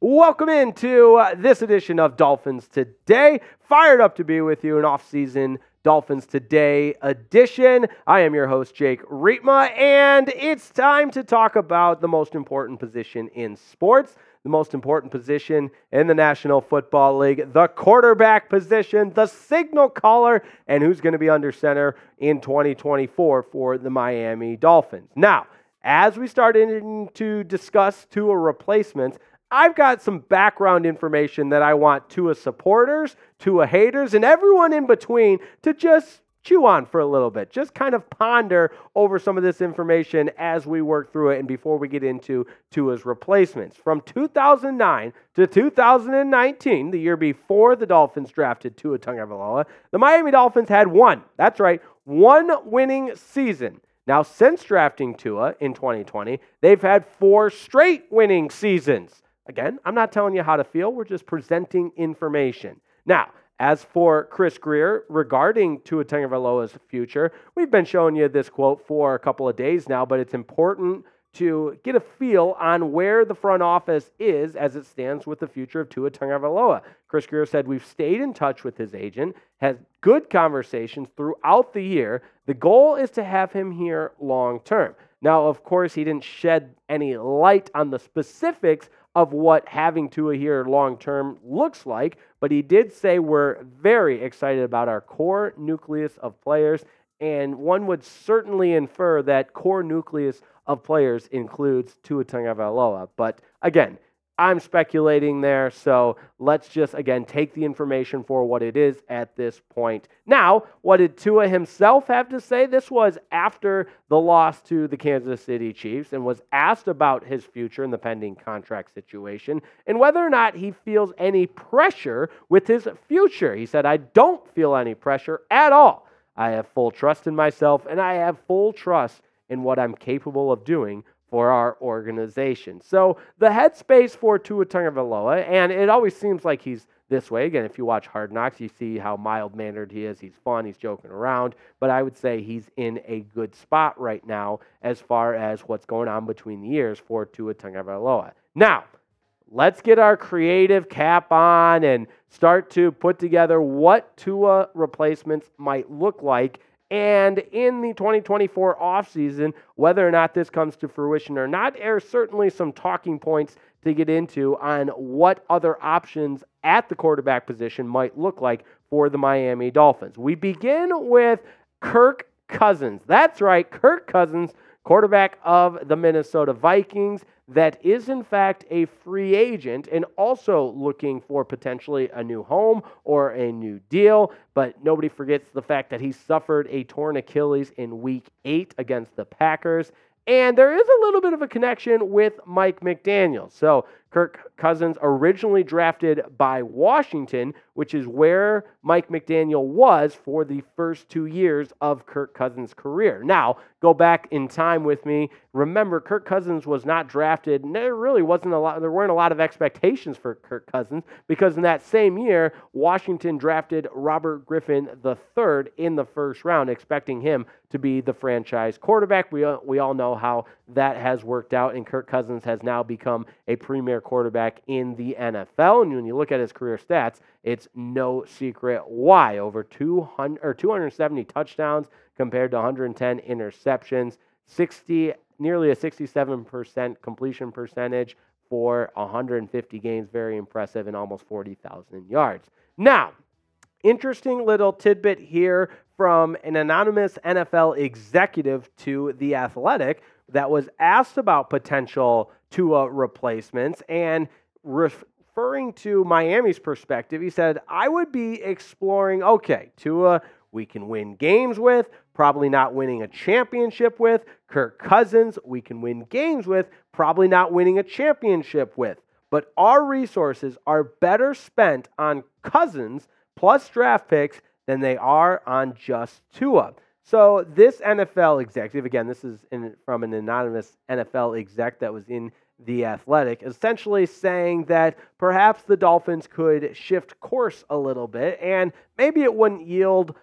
Welcome into uh, this edition of Dolphins Today. Fired up to be with you, an off-season Dolphins Today edition. I am your host, Jake Riepma, and it's time to talk about the most important position in sports, the most important position in the National Football League, the quarterback position, the signal caller, and who's going to be under center in 2024 for the Miami Dolphins. Now, as we start to discuss Tua replacements, I've got some background information that I want Tua supporters, Tua haters, and everyone in between to just chew on for a little bit. Just kind of ponder over some of this information as we work through it and before we get into Tua's replacements. From 2009 to 2019, the year before the Dolphins drafted Tua Tagovailoa, the Miami Dolphins had one. That's right, one winning season. Now, since drafting Tua in 2020, they've had four straight winning seasons. Again, I'm not telling you how to feel, we're just presenting information. Now, as for Chris Grier regarding Tua Tagovailoa's future, we've been showing you this quote for a couple of days now, but it's important to get a feel on where the front office is as it stands with the future of Tua Tagovailoa. Chris Grier said we've stayed in touch with his agent, had good conversations throughout the year. The goal is to have him here long term. Now, of course, he didn't shed any light on the specifics of what having Tua here long term looks like, but he did say we're very excited about our core nucleus of players, and one would certainly infer that core nucleus of players includes Tua Tagovailoa. But again, I'm speculating there, so let's just again take the information for what it is at this point. Now, what did Tua himself have to say? This was after the loss to the Kansas City Chiefs and was asked about his future in the pending contract situation and whether or not he feels any pressure with his future. He said, I don't feel any pressure at all. I have full trust in myself and I have full trust in what I'm capable of doing for our organization. So the headspace for Tua Tagovailoa, and it always seems like he's this way. Again, if you watch Hard Knocks, you see how mild mannered he is. He's fun, he's joking around, but I would say he's in a good spot right now as far as what's going on between the years for Tua Tagovailoa. Now, let's get our creative cap on and start to put together what Tua replacements might look like and in the 2024 offseason, whether or not this comes to fruition or not, there are certainly some talking points to get into on what other options at the quarterback position might look like for the Miami Dolphins. We begin with Kirk Cousins. That's right, Kirk Cousins, quarterback of the Minnesota Vikings that is in fact a free agent and also looking for potentially a new home or a new deal. But nobody forgets the fact that he suffered a torn Achilles in week eight against the Packers. And there is a little bit of a connection with Mike McDaniel. So Kirk Cousins originally drafted by Washington, which is where Mike McDaniel was for the first two years of Kirk Cousins' career. Now, go back in time with me. Remember, Kirk Cousins was not drafted. There really wasn't a lot. There weren't a lot of expectations for Kirk Cousins because in that same year, Washington drafted Robert Griffin III in the first round, expecting him to be the franchise quarterback. We we all know how that has worked out, and Kirk Cousins has now become a premier quarterback in the NFL. And when you look at his career stats, it's no secret why. Over 200 or 270 touchdowns compared to 110 interceptions, 60 nearly a 67% completion percentage for 150 games, very impressive, and almost 40,000 yards. Now, interesting little tidbit here from an anonymous NFL executive to The Athletic that was asked about potential Tua uh, replacements and referring to Miami's perspective, he said, I would be exploring, okay, Tua we can win games with, probably not winning a championship with. Kirk Cousins, we can win games with, probably not winning a championship with. But our resources are better spent on Cousins plus draft picks than they are on just Tua. So this NFL executive, again, this is in, from an anonymous NFL exec that was in the Athletic, essentially saying that perhaps the Dolphins could shift course a little bit, and maybe it wouldn't yield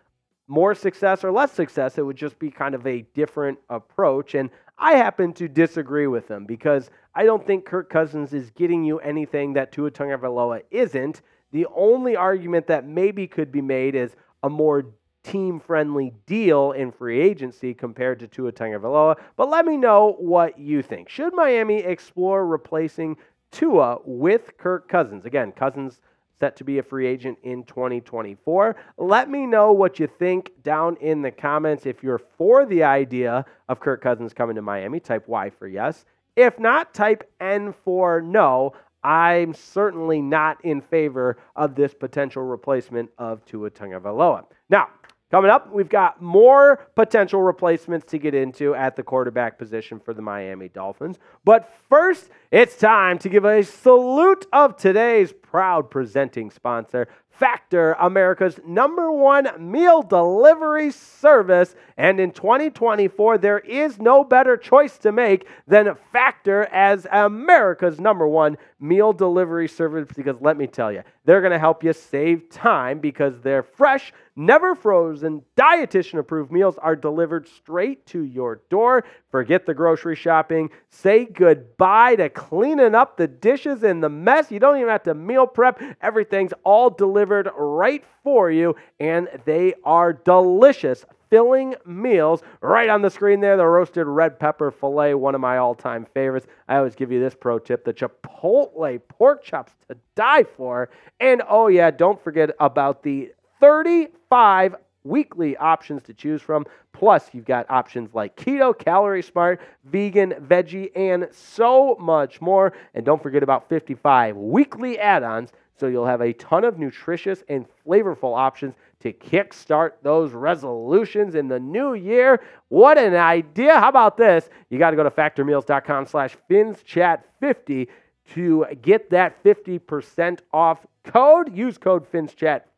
more success or less success. It would just be kind of a different approach. And I happen to disagree with them because I don't think Kirk Cousins is getting you anything that Tua Tagovailoa isn't. The only argument that maybe could be made is a more team friendly deal in free agency compared to Tua Tagovailoa. But let me know what you think. Should Miami explore replacing Tua with Kirk Cousins? Again, Cousins set to be a free agent in 2024. Let me know what you think down in the comments. If you're for the idea of Kirk Cousins coming to Miami, type Y for yes. If not, type N for no. I'm certainly not in favor of this potential replacement of Tua Tagovailoa. Now, Coming up, we've got more potential replacements to get into at the quarterback position for the Miami Dolphins. But first, it's time to give a salute of today's proud presenting sponsor, Factor, America's number one meal delivery service. And in 2024, there is no better choice to make than Factor as America's number one meal delivery service because let me tell you, they're going to help you save time because they're fresh, never frozen, dietitian approved meals are delivered straight to your door. Forget the grocery shopping. Say goodbye to cleaning up the dishes and the mess. You don't even have to meal prep. Everything's all delivered right for you, and they are delicious filling meals right on the screen there. The roasted red pepper filet, one of my all time favorites. I always give you this pro tip the Chipotle pork chops to die for. And oh, yeah, don't forget about the 35 weekly options to choose from. Plus, you've got options like keto, calorie smart, vegan, veggie, and so much more. And don't forget about 55 weekly add ons so you'll have a ton of nutritious and flavorful options to kickstart those resolutions in the new year. What an idea. How about this? You got to go to factormeals.com slash phinschat50 to get that 50% off code. Use code PHINSCHAT50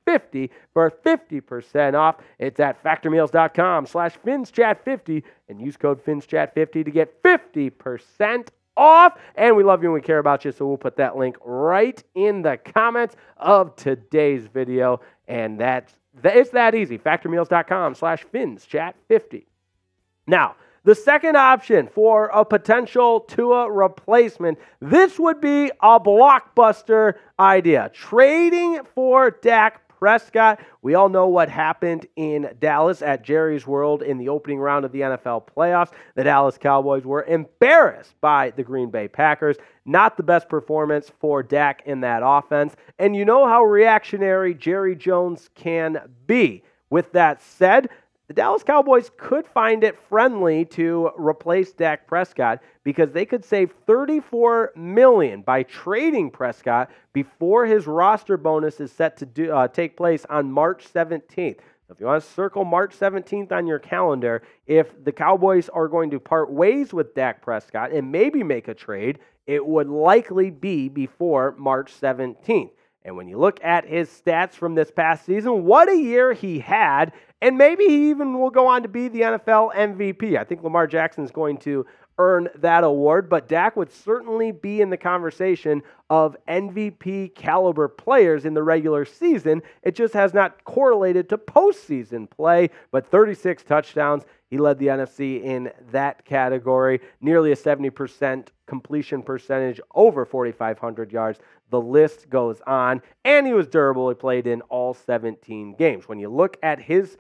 for 50% off. It's at factormeals.com slash PHINSCHAT50 and use code PHINSCHAT50 to get 50% off. And we love you and we care about you, so we'll put that link right in the comments of today's video. And that's it's that easy. Factormeals.com slash PhinsChat50. Now, the second option for a potential Tua replacement, this would be a blockbuster idea. Trading for Dak Prescott. We all know what happened in Dallas at Jerry's World in the opening round of the NFL playoffs. The Dallas Cowboys were embarrassed by the Green Bay Packers. Not the best performance for Dak in that offense. And you know how reactionary Jerry Jones can be. With that said, the Dallas Cowboys could find it friendly to replace Dak Prescott because they could save 34 million by trading Prescott before his roster bonus is set to do, uh, take place on March 17th. If you want to circle March 17th on your calendar, if the Cowboys are going to part ways with Dak Prescott and maybe make a trade, it would likely be before March 17th. And when you look at his stats from this past season, what a year he had. And maybe he even will go on to be the NFL MVP. I think Lamar Jackson is going to earn that award, but Dak would certainly be in the conversation of MVP caliber players in the regular season. It just has not correlated to postseason play, but 36 touchdowns. He led the NFC in that category, nearly a 70% completion percentage, over 4,500 yards. The list goes on, and he was durable. He played in all 17 games. When you look at his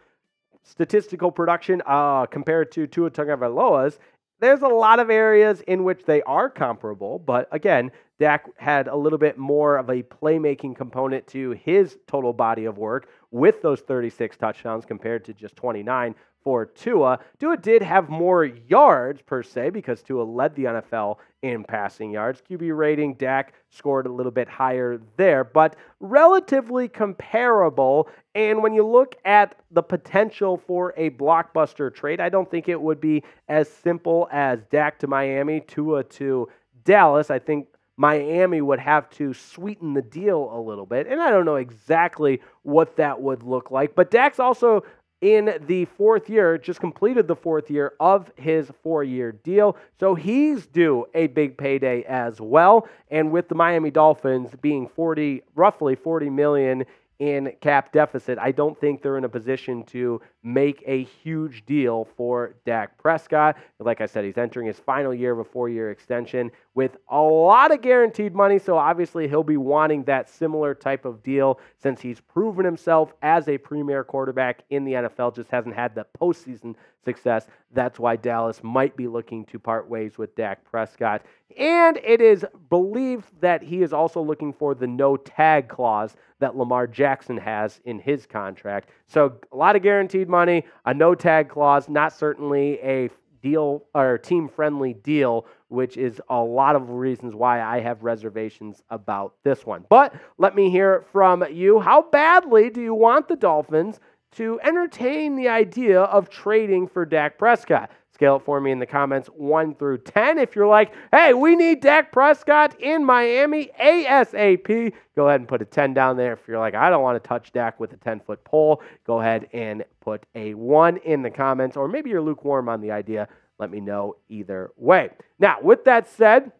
statistical production uh, compared to Tua Tagovailoa's, there's a lot of areas in which they are comparable, but again, Dak had a little bit more of a playmaking component to his total body of work with those 36 touchdowns compared to just 29 for Tua. Tua did have more yards per se because Tua led the NFL in passing yards. QB rating, Dak scored a little bit higher there, but relatively comparable. And when you look at the potential for a blockbuster trade, I don't think it would be as simple as Dak to Miami, Tua to Dallas. I think Miami would have to sweeten the deal a little bit. And I don't know exactly what that would look like. But Dak's also in the fourth year, just completed the fourth year of his four year deal. So he's due a big payday as well. And with the Miami Dolphins being 40, roughly 40 million in cap deficit, I don't think they're in a position to make a huge deal for Dak Prescott. Like I said, he's entering his final year of a four year extension with a lot of guaranteed money. So obviously, he'll be wanting that similar type of deal since he's proven himself as a premier quarterback in the NFL, just hasn't had the postseason success. That's why Dallas might be looking to part ways with Dak Prescott. And it is believed that he is also looking for the no tag clause that Lamar Jackson has in his contract. So a lot of guaranteed money, a no tag clause, not certainly a deal or team friendly deal, which is a lot of reasons why I have reservations about this one. But let me hear from you. How badly do you want the Dolphins to entertain the idea of trading for Dak Prescott? Scale it for me in the comments 1 through 10. If you're like, hey, we need Dak Prescott in Miami ASAP, go ahead and put a 10 down there. If you're like, I don't want to touch Dak with a 10 foot pole, go ahead and put a 1 in the comments. Or maybe you're lukewarm on the idea. Let me know either way. Now, with that said,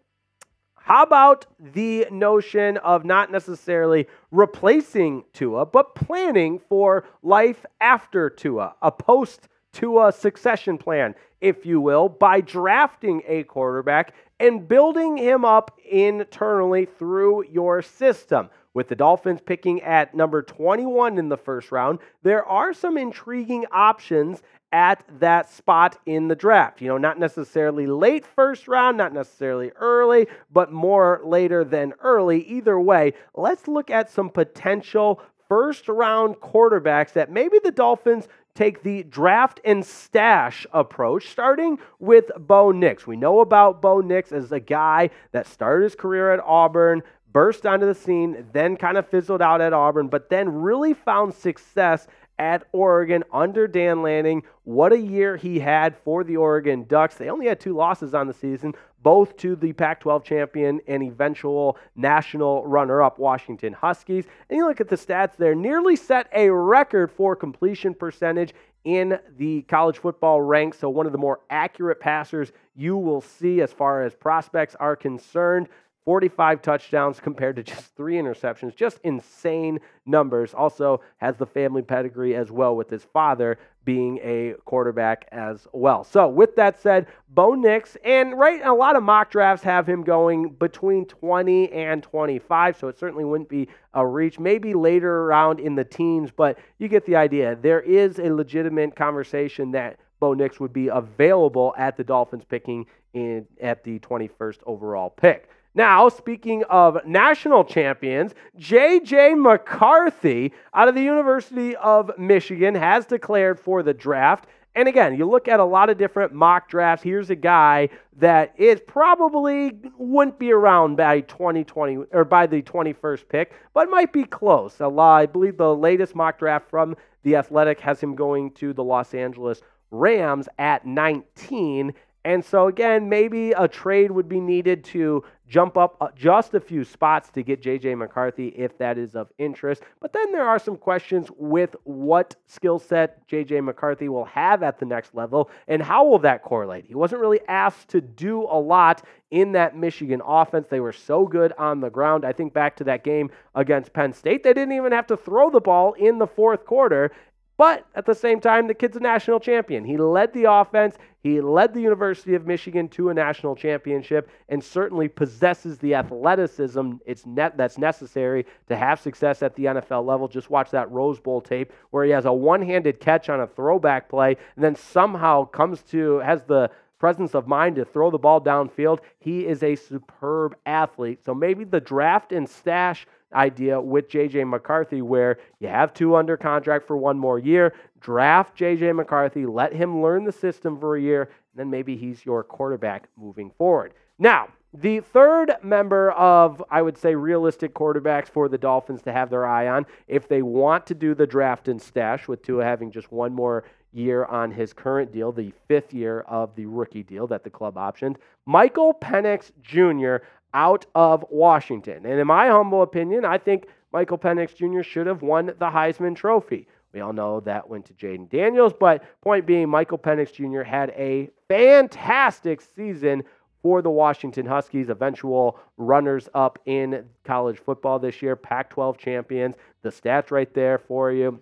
how about the notion of not necessarily replacing Tua, but planning for life after Tua, a post Tua succession plan? If you will, by drafting a quarterback and building him up internally through your system. With the Dolphins picking at number 21 in the first round, there are some intriguing options at that spot in the draft. You know, not necessarily late first round, not necessarily early, but more later than early. Either way, let's look at some potential first round quarterbacks that maybe the Dolphins take the draft and stash approach, starting with Bo Nix. We know about Bo Nix as a guy that started his career at Auburn, burst onto the scene, then kind of fizzled out at Auburn, but then really found success at Oregon under Dan Lanning. What a year he had for the Oregon Ducks. They only had two losses on the season, both to the Pac 12 champion and eventual national runner up Washington Huskies. And you look at the stats there, nearly set a record for completion percentage in the college football ranks. So, one of the more accurate passers you will see as far as prospects are concerned. 45 touchdowns compared to just three interceptions. Just insane numbers. Also has the family pedigree as well with his father being a quarterback as well. So, with that said, Bo Nix, and right, a lot of mock drafts have him going between 20 and 25, so it certainly wouldn't be a reach. Maybe later around in the teens, but you get the idea. There is a legitimate conversation that Bo Nix would be available at the Dolphins picking in at the 21st overall pick. Now, speaking of national champions, J.J. McCarthy out of the University of Michigan has declared for the draft. And again, you look at a lot of different mock drafts. Here's a guy that is probably wouldn't be around by 2020 or by the 21st pick, but might be close. I believe the latest mock draft from the Athletic has him going to the Los Angeles Rams at 19. And so, again, maybe a trade would be needed to jump up uh, just a few spots to get JJ McCarthy if that is of interest. But then there are some questions with what skill set JJ McCarthy will have at the next level and how will that correlate? He wasn't really asked to do a lot in that Michigan offense. They were so good on the ground. I think back to that game against Penn State, they didn't even have to throw the ball in the fourth quarter. But at the same time, the kid's a national champion. He led the offense, he led the University of Michigan to a national championship, and certainly possesses the athleticism it's that's necessary to have success at the NFL level. Just watch that Rose Bowl tape where he has a one-handed catch on a throwback play, and then somehow comes to has the presence of mind to throw the ball downfield. He is a superb athlete. So maybe the draft and stash idea with JJ McCarthy, where you have two under contract for one more year, Draft JJ McCarthy, let him learn the system for a year, and then maybe he's your quarterback moving forward. Now, the third member of, I would say, realistic quarterbacks for the Dolphins to have their eye on if they want to do the draft and stash, with Tua having just one more year on his current deal, the fifth year of the rookie deal that the club optioned, Michael Penix Jr. out of Washington. And in my humble opinion, I think Michael Penix Jr. should have won the Heisman Trophy. We all know that went to Jayden Daniels, but point being, Michael Penix Jr. had a fantastic season for the Washington Huskies, eventual runners up in college football this year, Pac 12 champions. The stats right there for you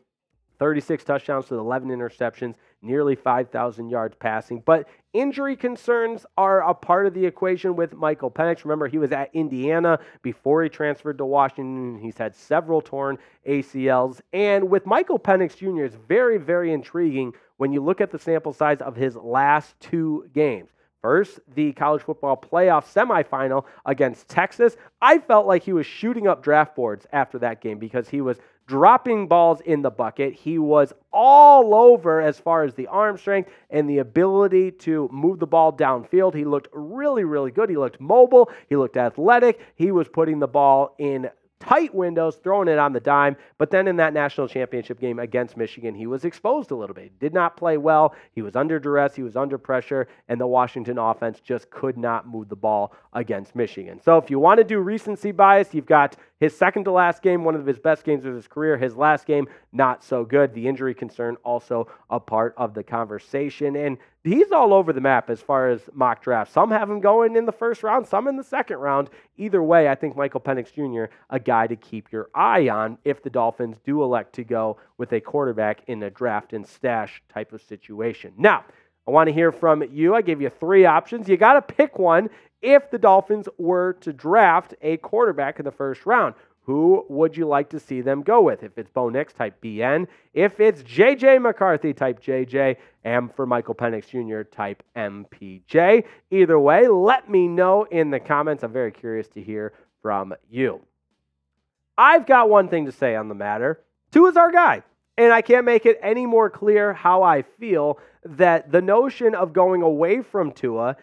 36 touchdowns to 11 interceptions, nearly 5,000 yards passing. But injury concerns are a part of the equation with Michael Penix. Remember, he was at Indiana before he transferred to Washington. He's had several torn ACLs. And with Michael Penix Jr., it's very, very intriguing when you look at the sample size of his last two games. First, the college football playoff semifinal against Texas. I felt like he was shooting up draft boards after that game because he was dropping balls in the bucket. He was all over as far as the arm strength and the ability to move the ball downfield. He looked really, really good. He looked mobile. He looked athletic. He was putting the ball in tight windows, throwing it on the dime. But then in that national championship game against Michigan, he was exposed a little bit. He did not play well. He was under duress. He was under pressure, and the Washington offense just could not move the ball against Michigan. So if you want to do recency bias, you've got his second to last game, one of his best games of his career. His last game, not so good. The injury concern also a part of the conversation. And he's all over the map as far as mock drafts. Some have him going in the first round, some in the second round. Either way, I think Michael Penix Jr., a guy to keep your eye on if the Dolphins do elect to go with a quarterback in a draft and stash type of situation. Now, I want to hear from you. I gave you three options. You got to pick one if the Dolphins were to draft a quarterback in the first round. Who would you like to see them go with? If it's Bo Nix, type BN. If it's JJ McCarthy, type JJ. And for Michael Penix Jr., type MPJ. Either way, let me know in the comments. I'm very curious to hear from you. I've got one thing to say on the matter. Tua is our guy. And I can't make it any more clear how I feel that the notion of going away from Tua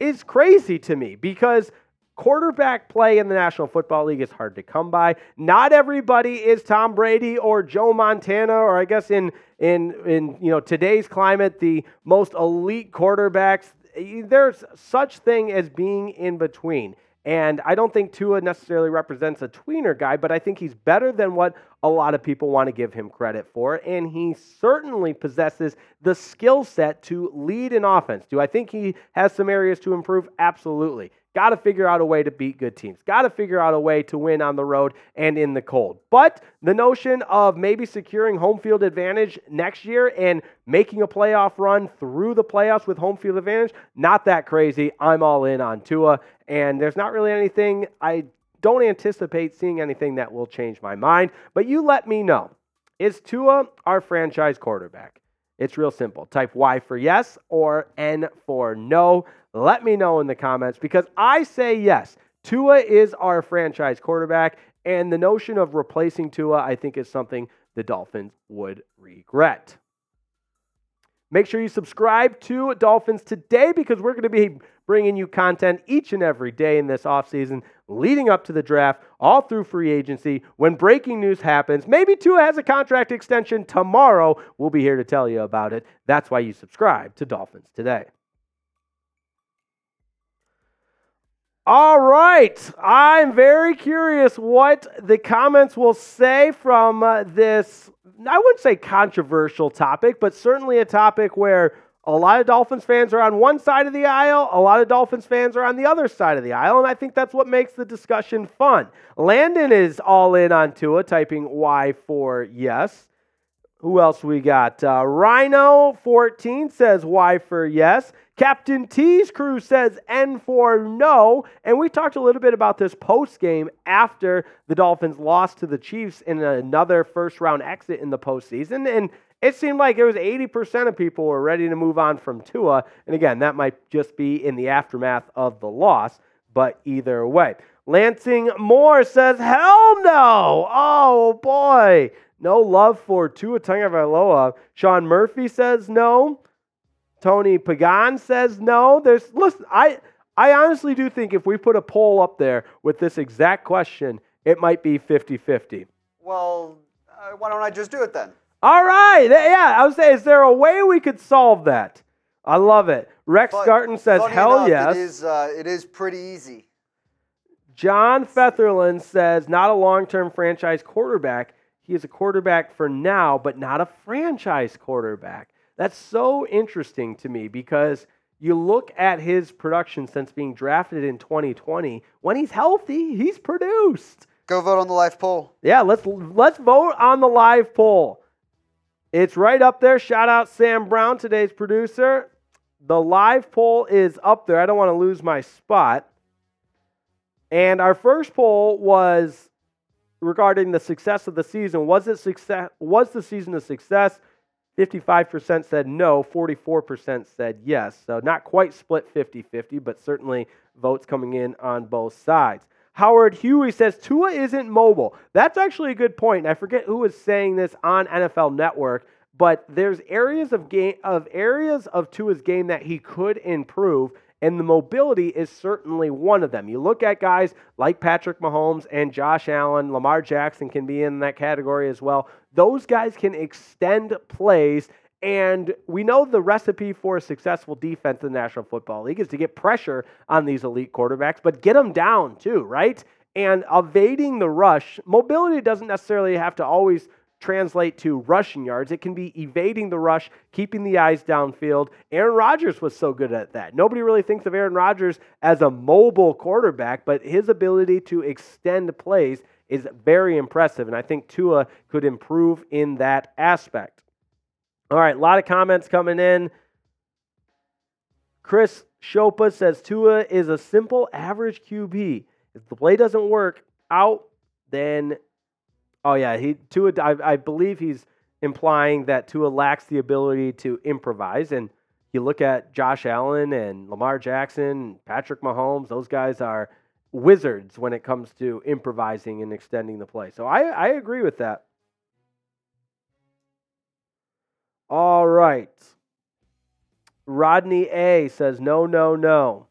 is crazy to me because quarterback play in the National Football League is hard to come by. Not everybody is Tom Brady or Joe Montana or I guess in in in you know today's climate the most elite quarterbacks there's such thing as being in between. And I don't think Tua necessarily represents a tweener guy, but I think he's better than what a lot of people want to give him credit for. And he certainly possesses the skill set to lead an offense. Do I think he has some areas to improve? Absolutely. Got to figure out a way to beat good teams. Got to figure out a way to win on the road and in the cold. But the notion of maybe securing home field advantage next year and making a playoff run through the playoffs with home field advantage, not that crazy. I'm all in on Tua. And there's not really anything, I don't anticipate seeing anything that will change my mind. But you let me know. Is Tua our franchise quarterback? It's real simple. Type Y for yes or N for no. Let me know in the comments because I say yes. Tua is our franchise quarterback, and the notion of replacing Tua, I think, is something the Dolphins would regret. Make sure you subscribe to Dolphins today because we're going to be bringing you content each and every day in this offseason leading up to the draft, all through free agency. When breaking news happens, maybe Tua has a contract extension tomorrow. We'll be here to tell you about it. That's why you subscribe to Dolphins today. All right. I'm very curious what the comments will say from uh, this, I wouldn't say controversial topic, but certainly a topic where a lot of Dolphins fans are on one side of the aisle, a lot of Dolphins fans are on the other side of the aisle, and I think that's what makes the discussion fun. Landon is all in on Tua, typing Y for yes. Who else we got? Uh, Rhino14 says Y for yes. Captain T's crew says N for no. And we talked a little bit about this post game after the Dolphins lost to the Chiefs in another first round exit in the postseason. And it seemed like it was 80% of people were ready to move on from Tua. And again, that might just be in the aftermath of the loss, but either way. Lansing Moore says, hell no. Oh boy. No love for Tua Tagovailoa. Sean Murphy says no. Tony Pagan says no. There's listen, I I honestly do think if we put a poll up there with this exact question, it might be 50-50.
Well, uh, why don't I just do it then?
All right. Yeah, I was saying, is there a way we could solve that? I love it. Rex
But
Garten says, hell
enough,
yes.
It is, uh, it is pretty easy.
John Fetherland says, not a long term franchise quarterback. He is a quarterback for now, but not a franchise quarterback. That's so interesting to me because you look at his production since being drafted in 2020. When he's healthy, he's produced.
Go vote on the live poll.
Yeah, let's let's vote on the live poll. It's right up there. Shout out Sam Brown, today's producer. The live poll is up there. I don't want to lose my spot. And our first poll was regarding the success of the season. Was it success? Was the season a success? 55% said no, 44% said yes. So not quite split 50 50, but certainly votes coming in on both sides. Howard Huey says Tua isn't mobile. That's actually a good point. I forget who was saying this on NFL Network, but there's areas of game of areas of Tua's game that he could improve, and the mobility is certainly one of them. You look at guys like Patrick Mahomes and Josh Allen, Lamar Jackson can be in that category as well. Those guys can extend plays and we know the recipe for a successful defense in the National Football League is to get pressure on these elite quarterbacks, but get them down too, right? And evading the rush, mobility doesn't necessarily have to always translate to rushing yards. It can be evading the rush, keeping the eyes downfield. Aaron Rodgers was so good at that. Nobody really thinks of Aaron Rodgers as a mobile quarterback, but his ability to extend plays is very impressive. And I think Tua could improve in that aspect. All right, a lot of comments coming in. Chris Chopa says Tua is a simple average QB. If the play doesn't work out, then oh yeah, he Tua. I, I believe he's implying that Tua lacks the ability to improvise. And you look at Josh Allen and Lamar Jackson, Patrick Mahomes; those guys are wizards when it comes to improvising and extending the play. So I, I agree with that. All right. Rodney A says no, no, no.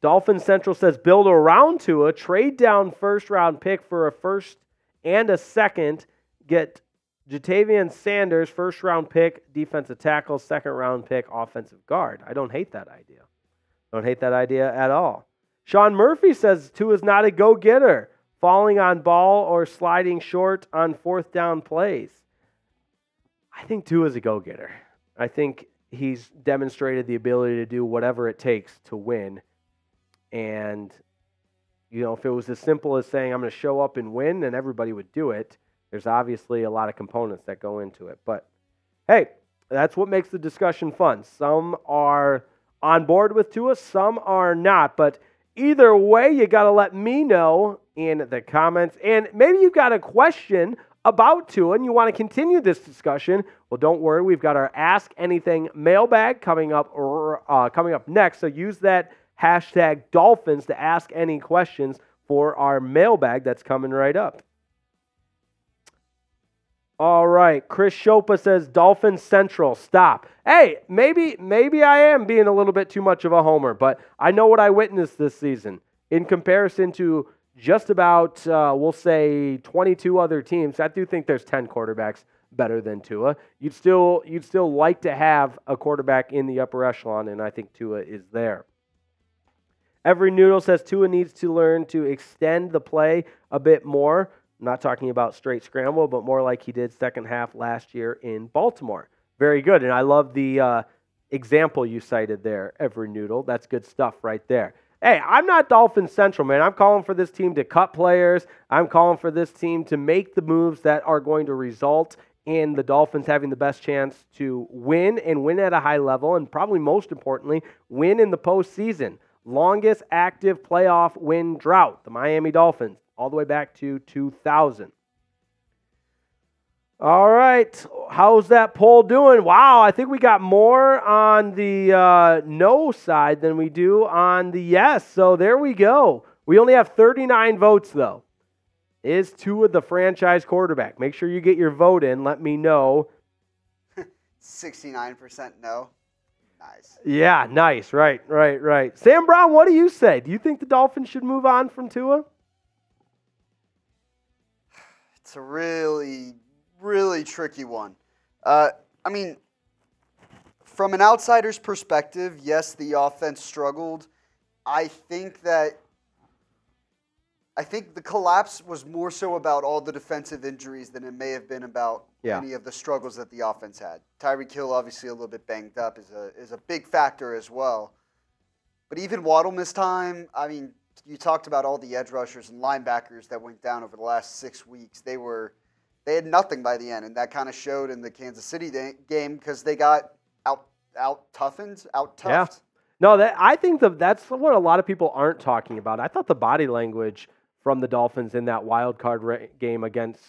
Dolphin Central says build around Tua, trade down first round pick for a first and a second, get Ja'Tavion Sanders, first round pick, defensive tackle, second round pick, offensive guard. I don't hate that idea. Don't hate that idea at all. Sean Murphy says Tua is not a go getter, falling on ball or sliding short on fourth down plays. I think Tua is a go getter. I think he's demonstrated the ability to do whatever it takes to win. And, you know, if it was as simple as saying, I'm going to show up and win, then everybody would do it. There's obviously a lot of components that go into it. But hey, that's what makes the discussion fun. Some are on board with Tua, some are not. But either way, you got to let me know in the comments. And maybe you've got a question about Tua and you want to continue this discussion, well, don't worry. We've got our Ask Anything mailbag coming up uh, coming up next. So use that hashtag Dolphins to ask any questions for our mailbag that's coming right up. All right, Chris Chopa says Dolphin Central. Stop. Hey, maybe maybe I am being a little bit too much of a homer, but I know what I witnessed this season in comparison to just about, uh, we'll say, 22 other teams. I do think there's 10 quarterbacks better than Tua. You'd still you'd still like to have a quarterback in the upper echelon, and I think Tua is there. Every Noodle says Tua needs to learn to extend the play a bit more. I'm not talking about straight scramble, but more like he did second half last year in Baltimore. Very good, and I love the uh, example you cited there, Every Noodle. That's good stuff right there. Hey, I'm not Dolphin Central, man. I'm calling for this team to cut players. I'm calling for this team to make the moves that are going to result in the Dolphins having the best chance to win and win at a high level, and probably most importantly, win in the postseason. Longest active playoff win drought, the Miami Dolphins, all the way back to 2000. All right, how's that poll doing? Wow, I think we got more on the uh, no side than we do on the yes. So there we go. We only have 39 votes though. Is Tua the franchise quarterback? Make sure you get your vote in. Let me know.
69% no. Nice.
Yeah, nice. Right, right, right. Sam Brown, what do you say? Do you think the Dolphins should move on from Tua?
It's a really, really tricky one. Uh, I mean, from an outsider's perspective, yes, the offense struggled. I think that I think the collapse was more so about all the defensive injuries than it may have been about
Yeah.
any of the struggles that the offense had. Tyreek Hill, obviously a little bit banged up, is a is a big factor as well. But even Waddle missed time. I mean, you talked about all the edge rushers and linebackers that went down over the last six weeks. They were they had nothing by the end, and that kind of showed in the Kansas City da- game because they got out out toughened, out
Yeah.
toughed.
No, that I think the, that's what a lot of people aren't talking about. I thought the body language from the Dolphins in that wild card ra- game against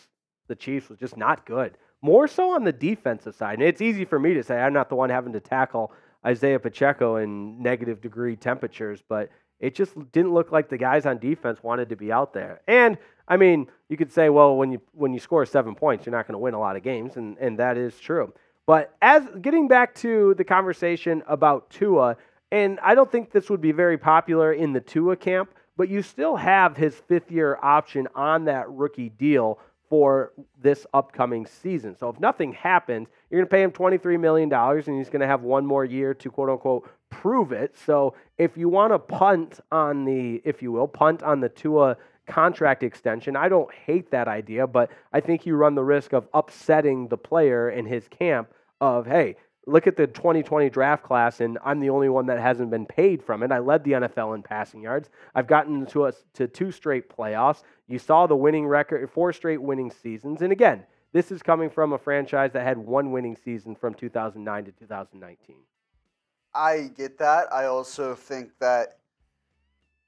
the Chiefs was just not good. More so on the defensive side. And it's easy for me to say I'm not the one having to tackle Isaiah Pacheco in negative degree temperatures, but it just didn't look like the guys on defense wanted to be out there. And I mean, you could say, well, when you when you score seven points, you're not going to win a lot of games, and and that is true. But as getting back to the conversation about Tua, and I don't think this would be very popular in the Tua camp, but you still have his fifth year option on that rookie deal for this upcoming season. So if nothing happens, you're going to pay him $23 million and he's going to have one more year to quote unquote prove it. So if you want to punt on the, if you will, punt on the Tua contract extension, I don't hate that idea, but I think you run the risk of upsetting the player in his camp of, hey, look at the 2020 draft class, and I'm the only one that hasn't been paid from it. I led the NFL in passing yards. I've gotten to us to two straight playoffs. You saw the winning record, four straight winning seasons, and again, this is coming from a franchise that had one winning season from 2009 to 2019.
I get that. I also think that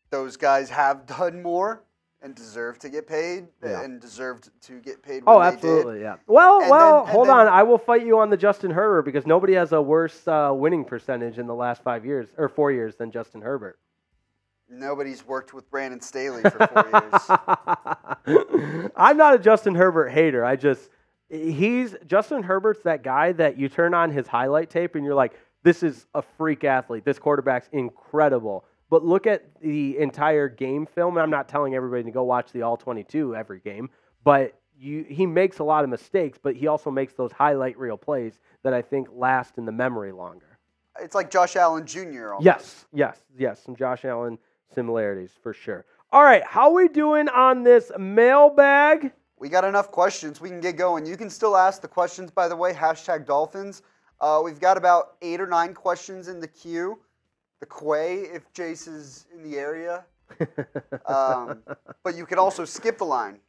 those guys have done more and deserve to get paid
Yeah.
and deserved to get paid.
Oh, absolutely, yeah. Well,
And
well,
then-
hold
then-
on. I will fight you on the Justin Herbert because nobody has a worse uh, winning percentage in the last five years or four years than Justin Herbert.
Nobody's worked with Brandon Staley for four years.
I'm not a Justin Herbert hater. I just he's Justin Herbert's that guy that you turn on his highlight tape and you're like, this is a freak athlete. This quarterback's incredible. But look at the entire game film. I'm not telling everybody to go watch the all 22 every game, but you he makes a lot of mistakes, but he also makes those highlight reel plays that I think last in the memory longer.
It's like Josh Allen Jr. Almost.
Yes, yes, yes. Some Josh Allen similarities for sure. All right, how are we doing on this mailbag?
We got enough questions. We can get going. You can still ask the questions, by the way. Hashtag Dolphins. Uh, we've got about eight or nine questions in the queue. The Quay, if Jace is in the area. Um, but you could also skip the line.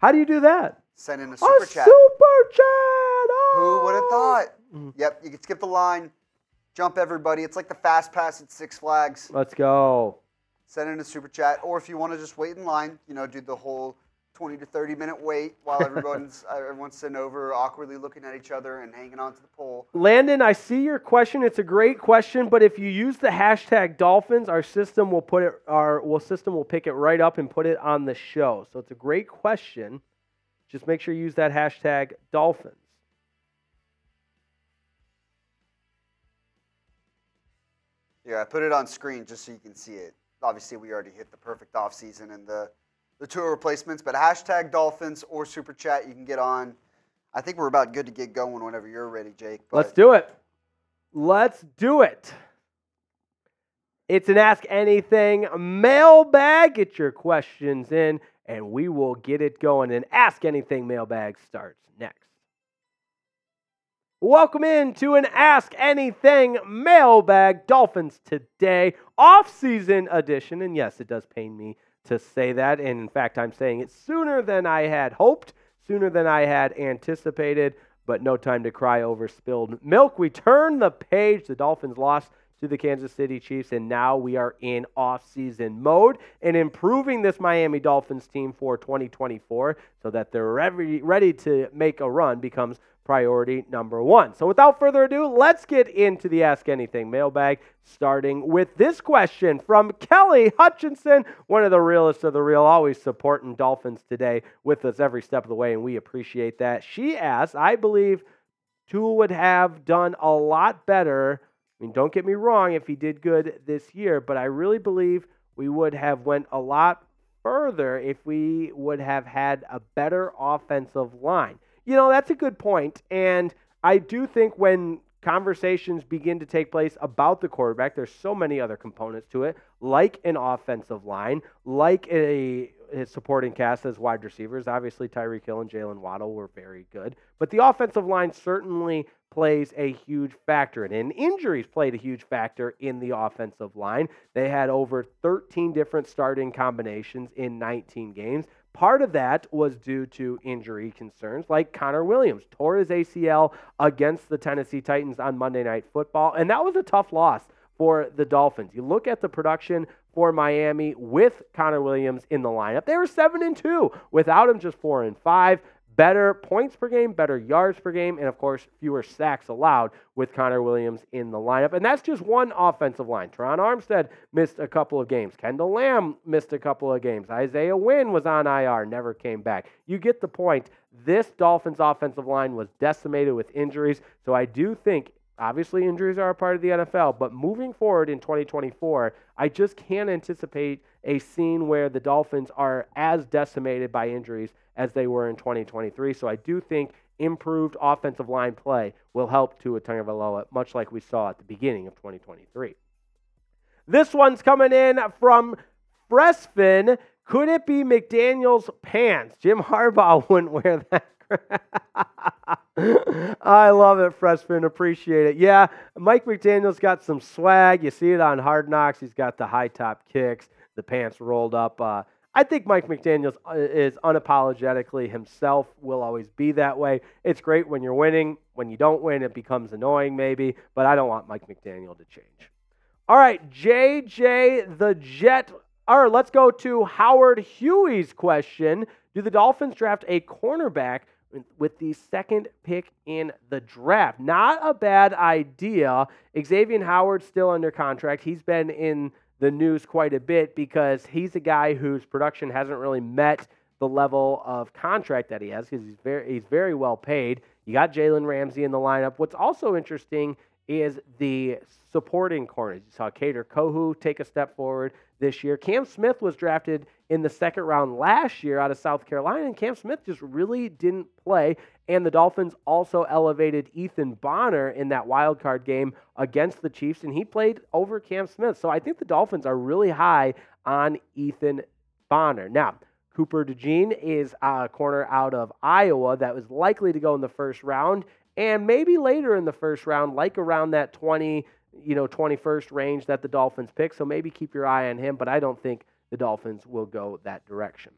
How do you do that?
Send in a
A
super chat.
super chat.
Who would have
Oh.
thought?
Mhm.
Yep, you can skip the line. Jump everybody. It's like the fast pass at Six Flags.
Let's go.
Send in a super chat. Or if you want to just wait in line, you know, do the whole 20 to 30 minute wait while everyone's everyone's sitting over awkwardly looking at each other and hanging on to the pole.
Landon, I see your question. It's a great question, but if you use the hashtag Dolphins, our system will put it our well system will pick it right up and put it on the show. So it's a great question. Just make sure you use that hashtag Dolphins.
Yeah, I put it on screen just so you can see it. Obviously, we already hit the perfect off season and the the Tua replacements, but hashtag Dolphins or super chat you can get on. I think we're about good to get going whenever you're ready, Jake.
Let's do it. Let's do it. It's an Ask Anything mailbag. Get your questions in, and we will get it going. And Ask Anything mailbag starts next. Welcome in to an Ask Anything mailbag. Dolphins today, off-season edition. And yes, it does pain me to say that. And in fact, I'm saying it sooner than I had hoped, sooner than I had anticipated but no time to cry over spilled milk. We turn the page. The Dolphins lost to the Kansas City Chiefs, and now we are in off-season mode and improving this Miami Dolphins team for 2024 so that they're ready, to make a run becomes priority number one. So without further ado, let's get into the Ask Anything mailbag, starting with this question from Kelly Hutchinson, one of the realest of the real, always supporting Dolphins today with us every step of the way, and we appreciate that. She asks, I believe Tua would have done a lot better. I mean, don't get me wrong if he did good this year, but I really believe we would have went a lot further if we would have had a better offensive line you know, that's a good point. And I do think when conversations begin to take place about the quarterback, there's so many other components to it, like an offensive line, like a his supporting cast as wide receivers. Obviously, Tyreek Hill and Jaylen Waddle were very good, but the offensive line certainly plays a huge factor in. And injuries played a huge factor in the offensive line. They had over 13 different starting combinations in 19 games. Part of that was due to injury concerns, like Connor Williams tore his ACL against the Tennessee Titans on Monday Night Football, and that was a tough loss for the Dolphins. You look at the production for Miami with Connor Williams in the lineup; they were seven and two without him, just four and five better points per game, better yards per game, and of course, fewer sacks allowed with Connor Williams in the lineup. And that's just one offensive line. Terron Armstead missed a couple of games. Kendall Lamm missed a couple of games. Isaiah Wynn was on IR, never came back. You get the point. This Dolphins offensive line was decimated with injuries. So I do think Obviously, injuries are a part of the NFL, but moving forward in 2024, I just can't anticipate a scene where the Dolphins are as decimated by injuries as they were in 2023. So I do think improved offensive line play will help Tua Tagovailoa, much like we saw at the beginning of 2023. This one's coming in from Fresfin. Could it be McDaniel's pants? Jim Harbaugh wouldn't wear that. I love it, Freshman. Appreciate it. Yeah, Mike McDaniel's got some swag. You see it on Hard Knocks. He's got the high top kicks, the pants rolled up. Uh, I think Mike McDaniels uh, is unapologetically himself, will always be that way. It's great when you're winning. When you don't win, it becomes annoying, maybe, but I don't want Mike McDaniel to change. All right, JJ the Jet. All right, let's go to Howard Huey's question Do the Dolphins draft a cornerback with the second pick in the draft? Not a bad idea. Xavier Howard still under contract. He's been in the news quite a bit because he's a guy whose production hasn't really met the level of contract that he has because he's very he's very well paid. You got Jalen Ramsey in the lineup. What's also interesting is the supporting corners. You saw Kader Kohou take a step forward this year. Cam Smith was drafted in the second round last year out of South Carolina, and Cam Smith just really didn't play. And the Dolphins also elevated Ethan Bonner in that wild card game against the Chiefs, and he played over Cam Smith. So I think the Dolphins are really high on Ethan Bonner. Now, Cooper DeJean is a corner out of Iowa that was likely to go in the first round, and maybe later in the first round, like around that 20, you know, 21st range that the Dolphins pick. So maybe keep your eye on him, but I don't think the Dolphins will go that direction.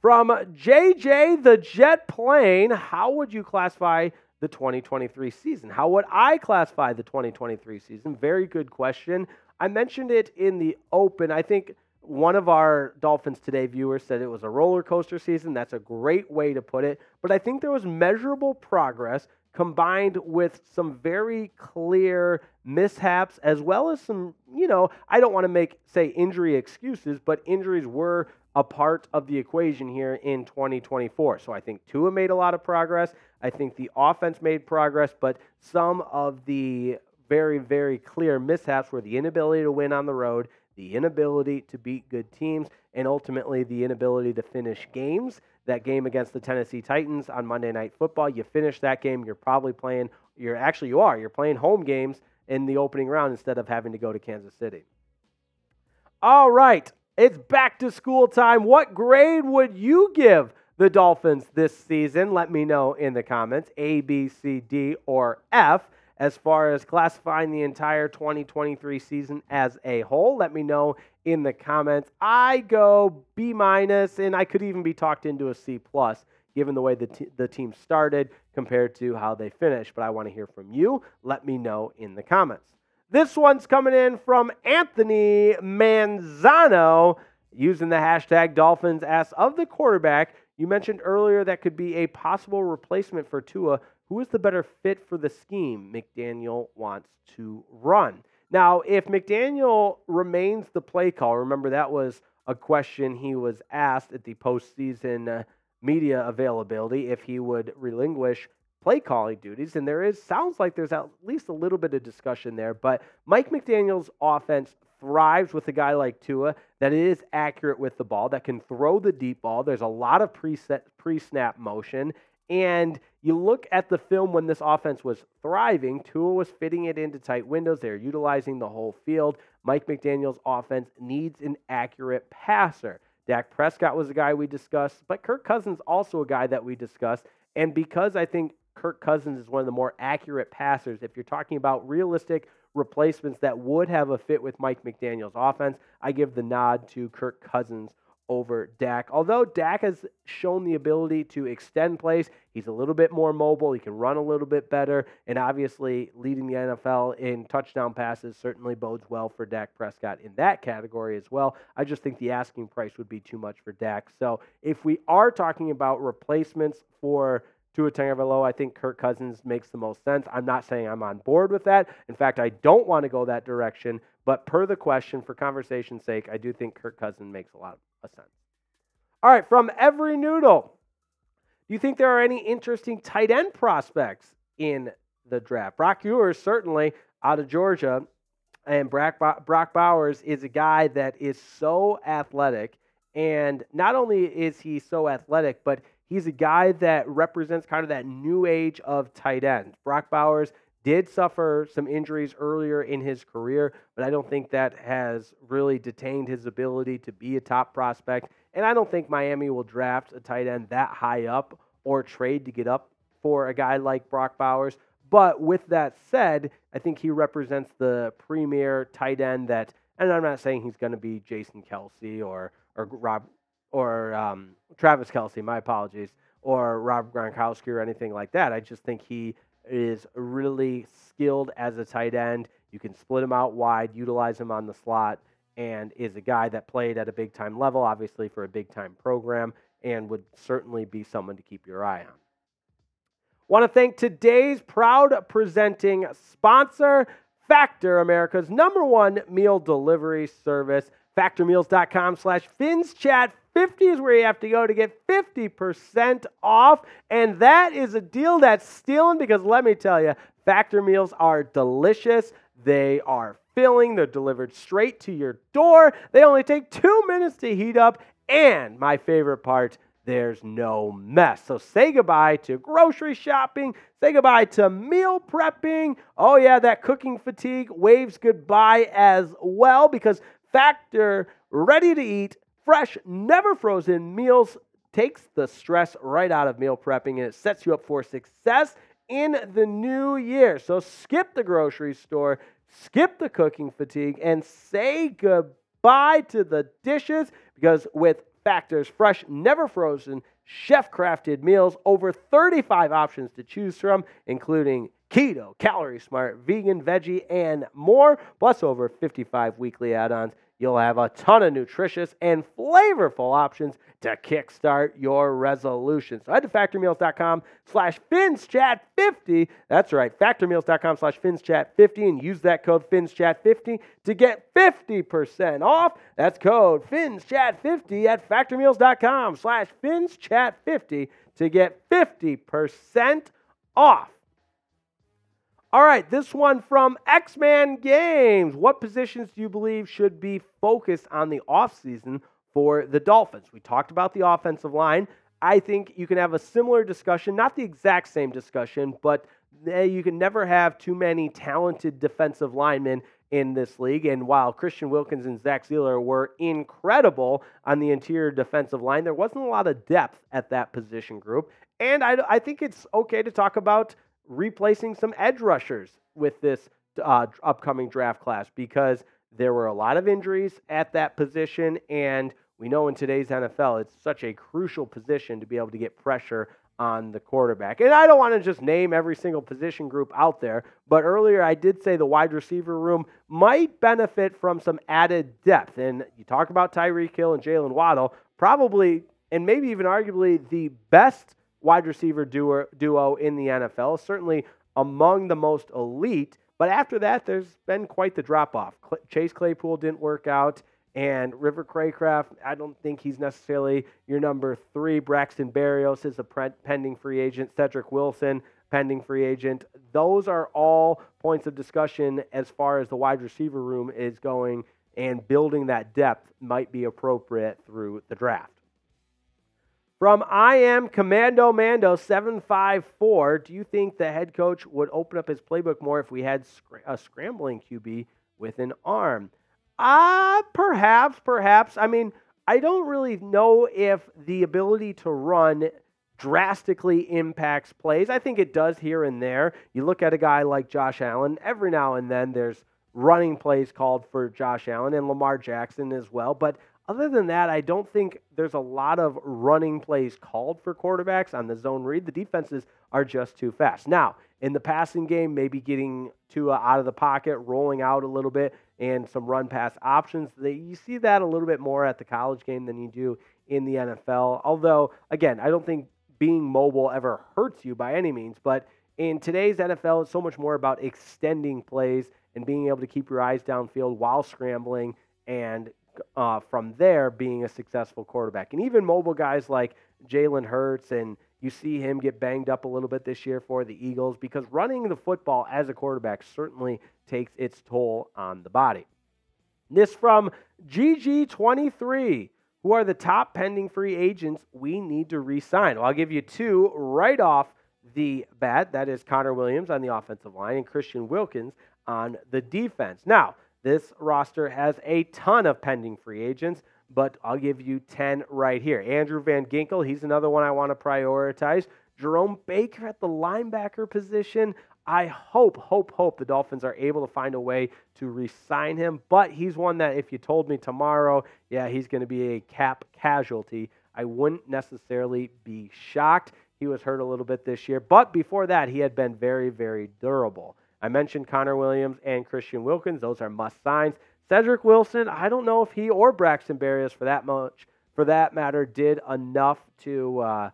From JJ the Jet Plane, how would you classify the 2023 season? How would I classify the 2023 season? Very good question. I mentioned it in the open. I think one of our Dolphins Today viewers said it was a roller coaster season. That's a great way to put it. But I think there was measurable progress combined with some very clear mishaps as well as some, you know, I don't want to make say injury excuses, but injuries were a part of the equation here in 2024. So I think Tua made a lot of progress. I think the offense made progress, but some of the very, very clear mishaps were the inability to win on the road, the inability to beat good teams, and ultimately the inability to finish games that game against the Tennessee Titans on Monday Night Football. You finish that game, you're probably playing, you're actually, you are, you're playing home games in the opening round instead of having to go to Kansas City. All right, it's back to school time. What grade would you give the Dolphins this season? Let me know in the comments A, B, C, D, or F as far as classifying the entire 2023 season as a whole. Let me know in the comments. I go B minus, and I could even be talked into a C plus, given the way the, t- the team started compared to how they finished. But I want to hear from you. Let me know in the comments. This one's coming in from Anthony Manzano using the hashtag Dolphins ask of the quarterback You mentioned earlier that could be a possible replacement for Tua. Who is the better fit for the scheme McDaniel wants to run? Now, if McDaniel remains the play call, remember that was a question he was asked at the postseason uh, media availability if he would relinquish play calling duties. And there is, sounds like there's at least a little bit of discussion there. But Mike McDaniel's offense thrives with a guy like Tua that is accurate with the ball, that can throw the deep ball. There's a lot of pre-set, pre-snap motion. And you look at the film when this offense was thriving, Tua was fitting it into tight windows. They're utilizing the whole field. Mike McDaniel's offense needs an accurate passer. Dak Prescott was a guy we discussed, but Kirk Cousins also a guy that we discussed. And because I think Kirk Cousins is one of the more accurate passers, if you're talking about realistic replacements that would have a fit with Mike McDaniel's offense, I give the nod to Kirk Cousins over Dak. Although Dak has shown the ability to extend plays, he's a little bit more mobile. He can run a little bit better. And obviously, leading the NFL in touchdown passes certainly bodes well for Dak Prescott in that category as well. I just think the asking price would be too much for Dak. So if we are talking about replacements for Tua Tagovailoa, I think Kirk Cousins makes the most sense. I'm not saying I'm on board with that. In fact, I don't want to go that direction. But per the question, for conversation's sake, I do think Kirk Cousins makes a lot of sense. All right, from every noodle, do you think there are any interesting tight end prospects in the draft? Brock Bowers, certainly out of Georgia, and Brock, Brock Bowers is a guy that is so athletic. And not only is he so athletic, but he's a guy that represents kind of that new age of tight ends. Brock Bowers did suffer some injuries earlier in his career, but I don't think that has really detained his ability to be a top prospect. And I don't think Miami will draft a tight end that high up or trade to get up for a guy like Brock Bowers. But with that said, I think he represents the premier tight end that, and I'm not saying he's going to be Jason Kelce or or Rob or um, Travis Kelce. My apologies, or Rob Gronkowski or anything like that. I just think he is really skilled as a tight end. You can split him out wide, utilize him on the slot, and is a guy that played at a big time level, obviously for a big time program, and would certainly be someone to keep your eye on. Want to thank today's proud presenting sponsor, Factor, America's number one meal delivery service. Factormeals.com slash PhinsChat 50 is where you have to go to get 50% off. And that is a deal that's stealing because let me tell you, Factor meals are delicious. They are filling, they're delivered straight to your door. They only take two minutes to heat up. And my favorite part, there's no mess. So say goodbye to grocery shopping, say goodbye to meal prepping. Oh, yeah, that cooking fatigue waves goodbye as well because Factor ready to eat Fresh, never frozen meals takes the stress right out of meal prepping and it sets you up for success in the new year. So skip the grocery store, skip the cooking fatigue, and say goodbye to the dishes because with Factor's fresh, never frozen, chef crafted meals, over 35 options to choose from, including keto, calorie smart, vegan, veggie, and more, plus over 55 weekly add ons. You'll have a ton of nutritious and flavorful options to kickstart your resolution. So head to factormeals.com slash phinschat50. That's right, factormeals.com slash phinschat50 and use that code phinschat50 to get 50% off. That's code phinschat50 at factormeals.com slash phinschat50 to get 50% off. All right, this one from X Man Games. What positions do you believe should be focused on the offseason for the Dolphins? We talked about the offensive line. I think you can have a similar discussion, not the exact same discussion, but eh, you can never have too many talented defensive linemen in this league. And while Christian Wilkins and Zach Sieler were incredible on the interior defensive line, there wasn't a lot of depth at that position group. And I, I think it's okay to talk about replacing some edge rushers with this uh, upcoming draft class because there were a lot of injuries at that position. And we know in today's NFL, it's such a crucial position to be able to get pressure on the quarterback. And I don't want to just name every single position group out there, but earlier I did say the wide receiver room might benefit from some added depth. And you talk about Tyreek Hill and Jaylen Waddle, probably and maybe even arguably the best wide receiver duo, in the NFL, certainly among the most elite. But after that, there's been quite the drop off. Chase Claypool didn't work out, and River Cracraft, I don't think he's necessarily your number three. Braxton Berrios is a pending free agent. Cedric Wilson, pending free agent. Those are all points of discussion as far as the wide receiver room is going, and building that depth might be appropriate through the draft. From I am Commando Mando 754, do you think the head coach would open up his playbook more if we had a scrambling QB with an arm? Ah, uh, perhaps, perhaps. I mean, I don't really know if the ability to run drastically impacts plays. I think it does here and there. You look at a guy like Josh Allen, every now and then there's running plays called for Josh Allen and Lamar Jackson as well, but other than that, I don't think there's a lot of running plays called for quarterbacks on the zone read. The defenses are just too fast. Now, in the passing game, maybe getting Tua out of the pocket, rolling out a little bit, and some run pass options. You see that a little bit more at the college game than you do in the NFL. Although, again, I don't think being mobile ever hurts you by any means, but in today's NFL, it's so much more about extending plays and being able to keep your eyes downfield while scrambling and uh, from there being a successful quarterback. And even mobile guys like Jalen Hurts, and you see him get banged up a little bit this year for the Eagles because running the football as a quarterback certainly takes its toll on the body. This from GG23. Who are the top pending free agents we need to re sign? Well, I'll give you two right off the bat. That is Connor Williams on the offensive line and Christian Wilkins on the defense. Now, this roster has a ton of pending free agents, but I'll give you 10 right here. Andrew Van Ginkel, he's another one I want to prioritize. Jerome Baker at the linebacker position. I hope, hope, hope the Dolphins are able to find a way to re sign him. But he's one that if you told me tomorrow, yeah, he's going to be a cap casualty, I wouldn't necessarily be shocked. He was hurt a little bit this year. But before that, he had been very, very durable. I mentioned Connor Williams and Christian Wilkins. Those are must signs. Cedric Wilson, I don't know if he or Braxton Berrios, for that much, for that matter, did enough to uh,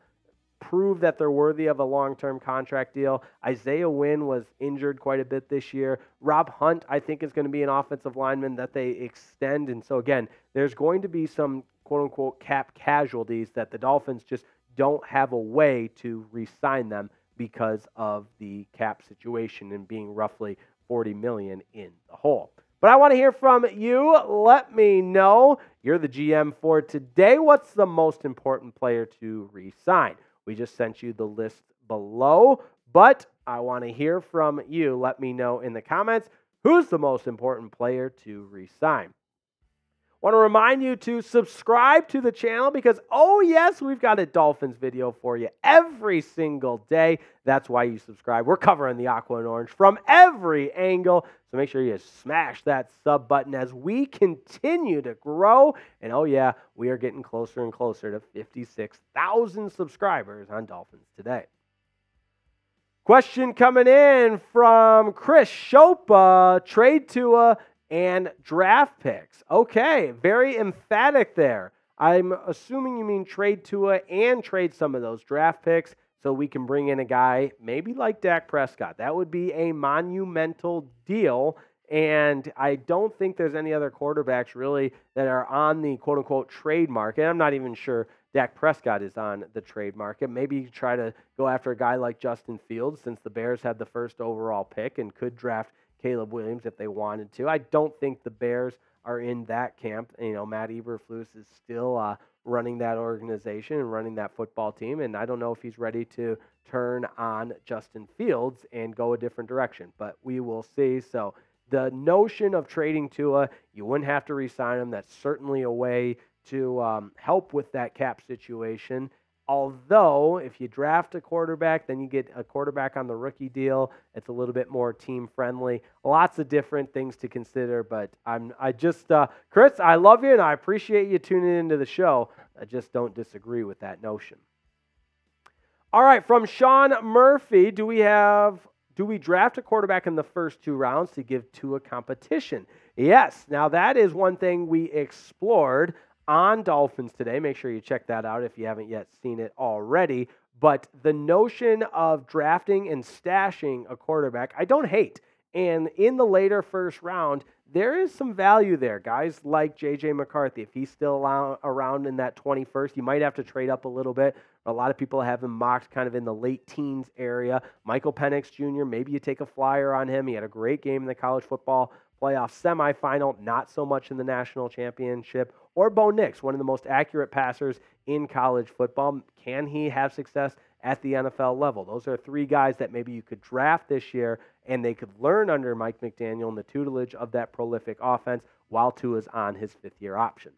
prove that they're worthy of a long-term contract deal. Isaiah Wynn was injured quite a bit this year. Rob Hunt, I think, is going to be an offensive lineman that they extend, and so again, there's going to be some quote-unquote cap casualties that the Dolphins just don't have a way to re-sign them because of the cap situation and being roughly 40 million in the hole. But I want to hear from you. Let me know. You're the GM for today. What's the most important player to re-sign? We just sent you the list below, but I want to hear from you. Let me know in the comments who's the most important player to re-sign. Want to remind you to subscribe to the channel because, oh, yes, we've got a Dolphins video for you every single day. That's why you subscribe. We're covering the aqua and orange from every angle. So make sure you smash that sub button as we continue to grow. And oh, yeah, we are getting closer and closer to 56,000 subscribers on Dolphins Today. Question coming in from Chris Shopa. Trade Tua and draft picks. Okay, very emphatic there. I'm assuming you mean trade Tua and trade some of those draft picks so we can bring in a guy maybe like Dak Prescott. That would be a monumental deal. And I don't think there's any other quarterbacks really that are on the quote unquote trade market. I'm not even sure Dak Prescott is on the trade market. Maybe you try to go after a guy like Justin Fields since the Bears had the first overall pick and could draft Caleb Williams if they wanted to. I don't think the Bears are in that camp. You know, Matt Eberflus is still uh, running that organization and running that football team, and I don't know if he's ready to turn on Justin Fields and go a different direction, but we will see. So the notion of trading Tua, you wouldn't have to re-sign him. That's certainly a way to um, help with that cap situation. Although, if you draft a quarterback, then you get a quarterback on the rookie deal. It's a little bit more team friendly. Lots of different things to consider. But I'm, I just, uh, Chris, I love you and I appreciate you tuning into the show. I just don't disagree with that notion. All right, from Sean Murphy, do we have, do we draft a quarterback in the first two rounds to give to a competition? Yes. Now that is one thing we explored on Dolphins today. Make sure you check that out if you haven't yet seen it already. But the notion of drafting and stashing a quarterback, I don't hate. And in the later first round, there is some value there. Guys like J.J. McCarthy, if he's still around in that 21st, you might have to trade up a little bit. A lot of people have him mocked kind of in the late teens area. Michael Penix Jr., maybe you take a flyer on him. He had a great game in the college football playoff semifinal, not so much in the national championship. Or Bo Nix, one of the most accurate passers in college football. Can he have success at the NFL level? Those are three guys that maybe you could draft this year and they could learn under Mike McDaniel in the tutelage of that prolific offense while Tua is on his fifth year option.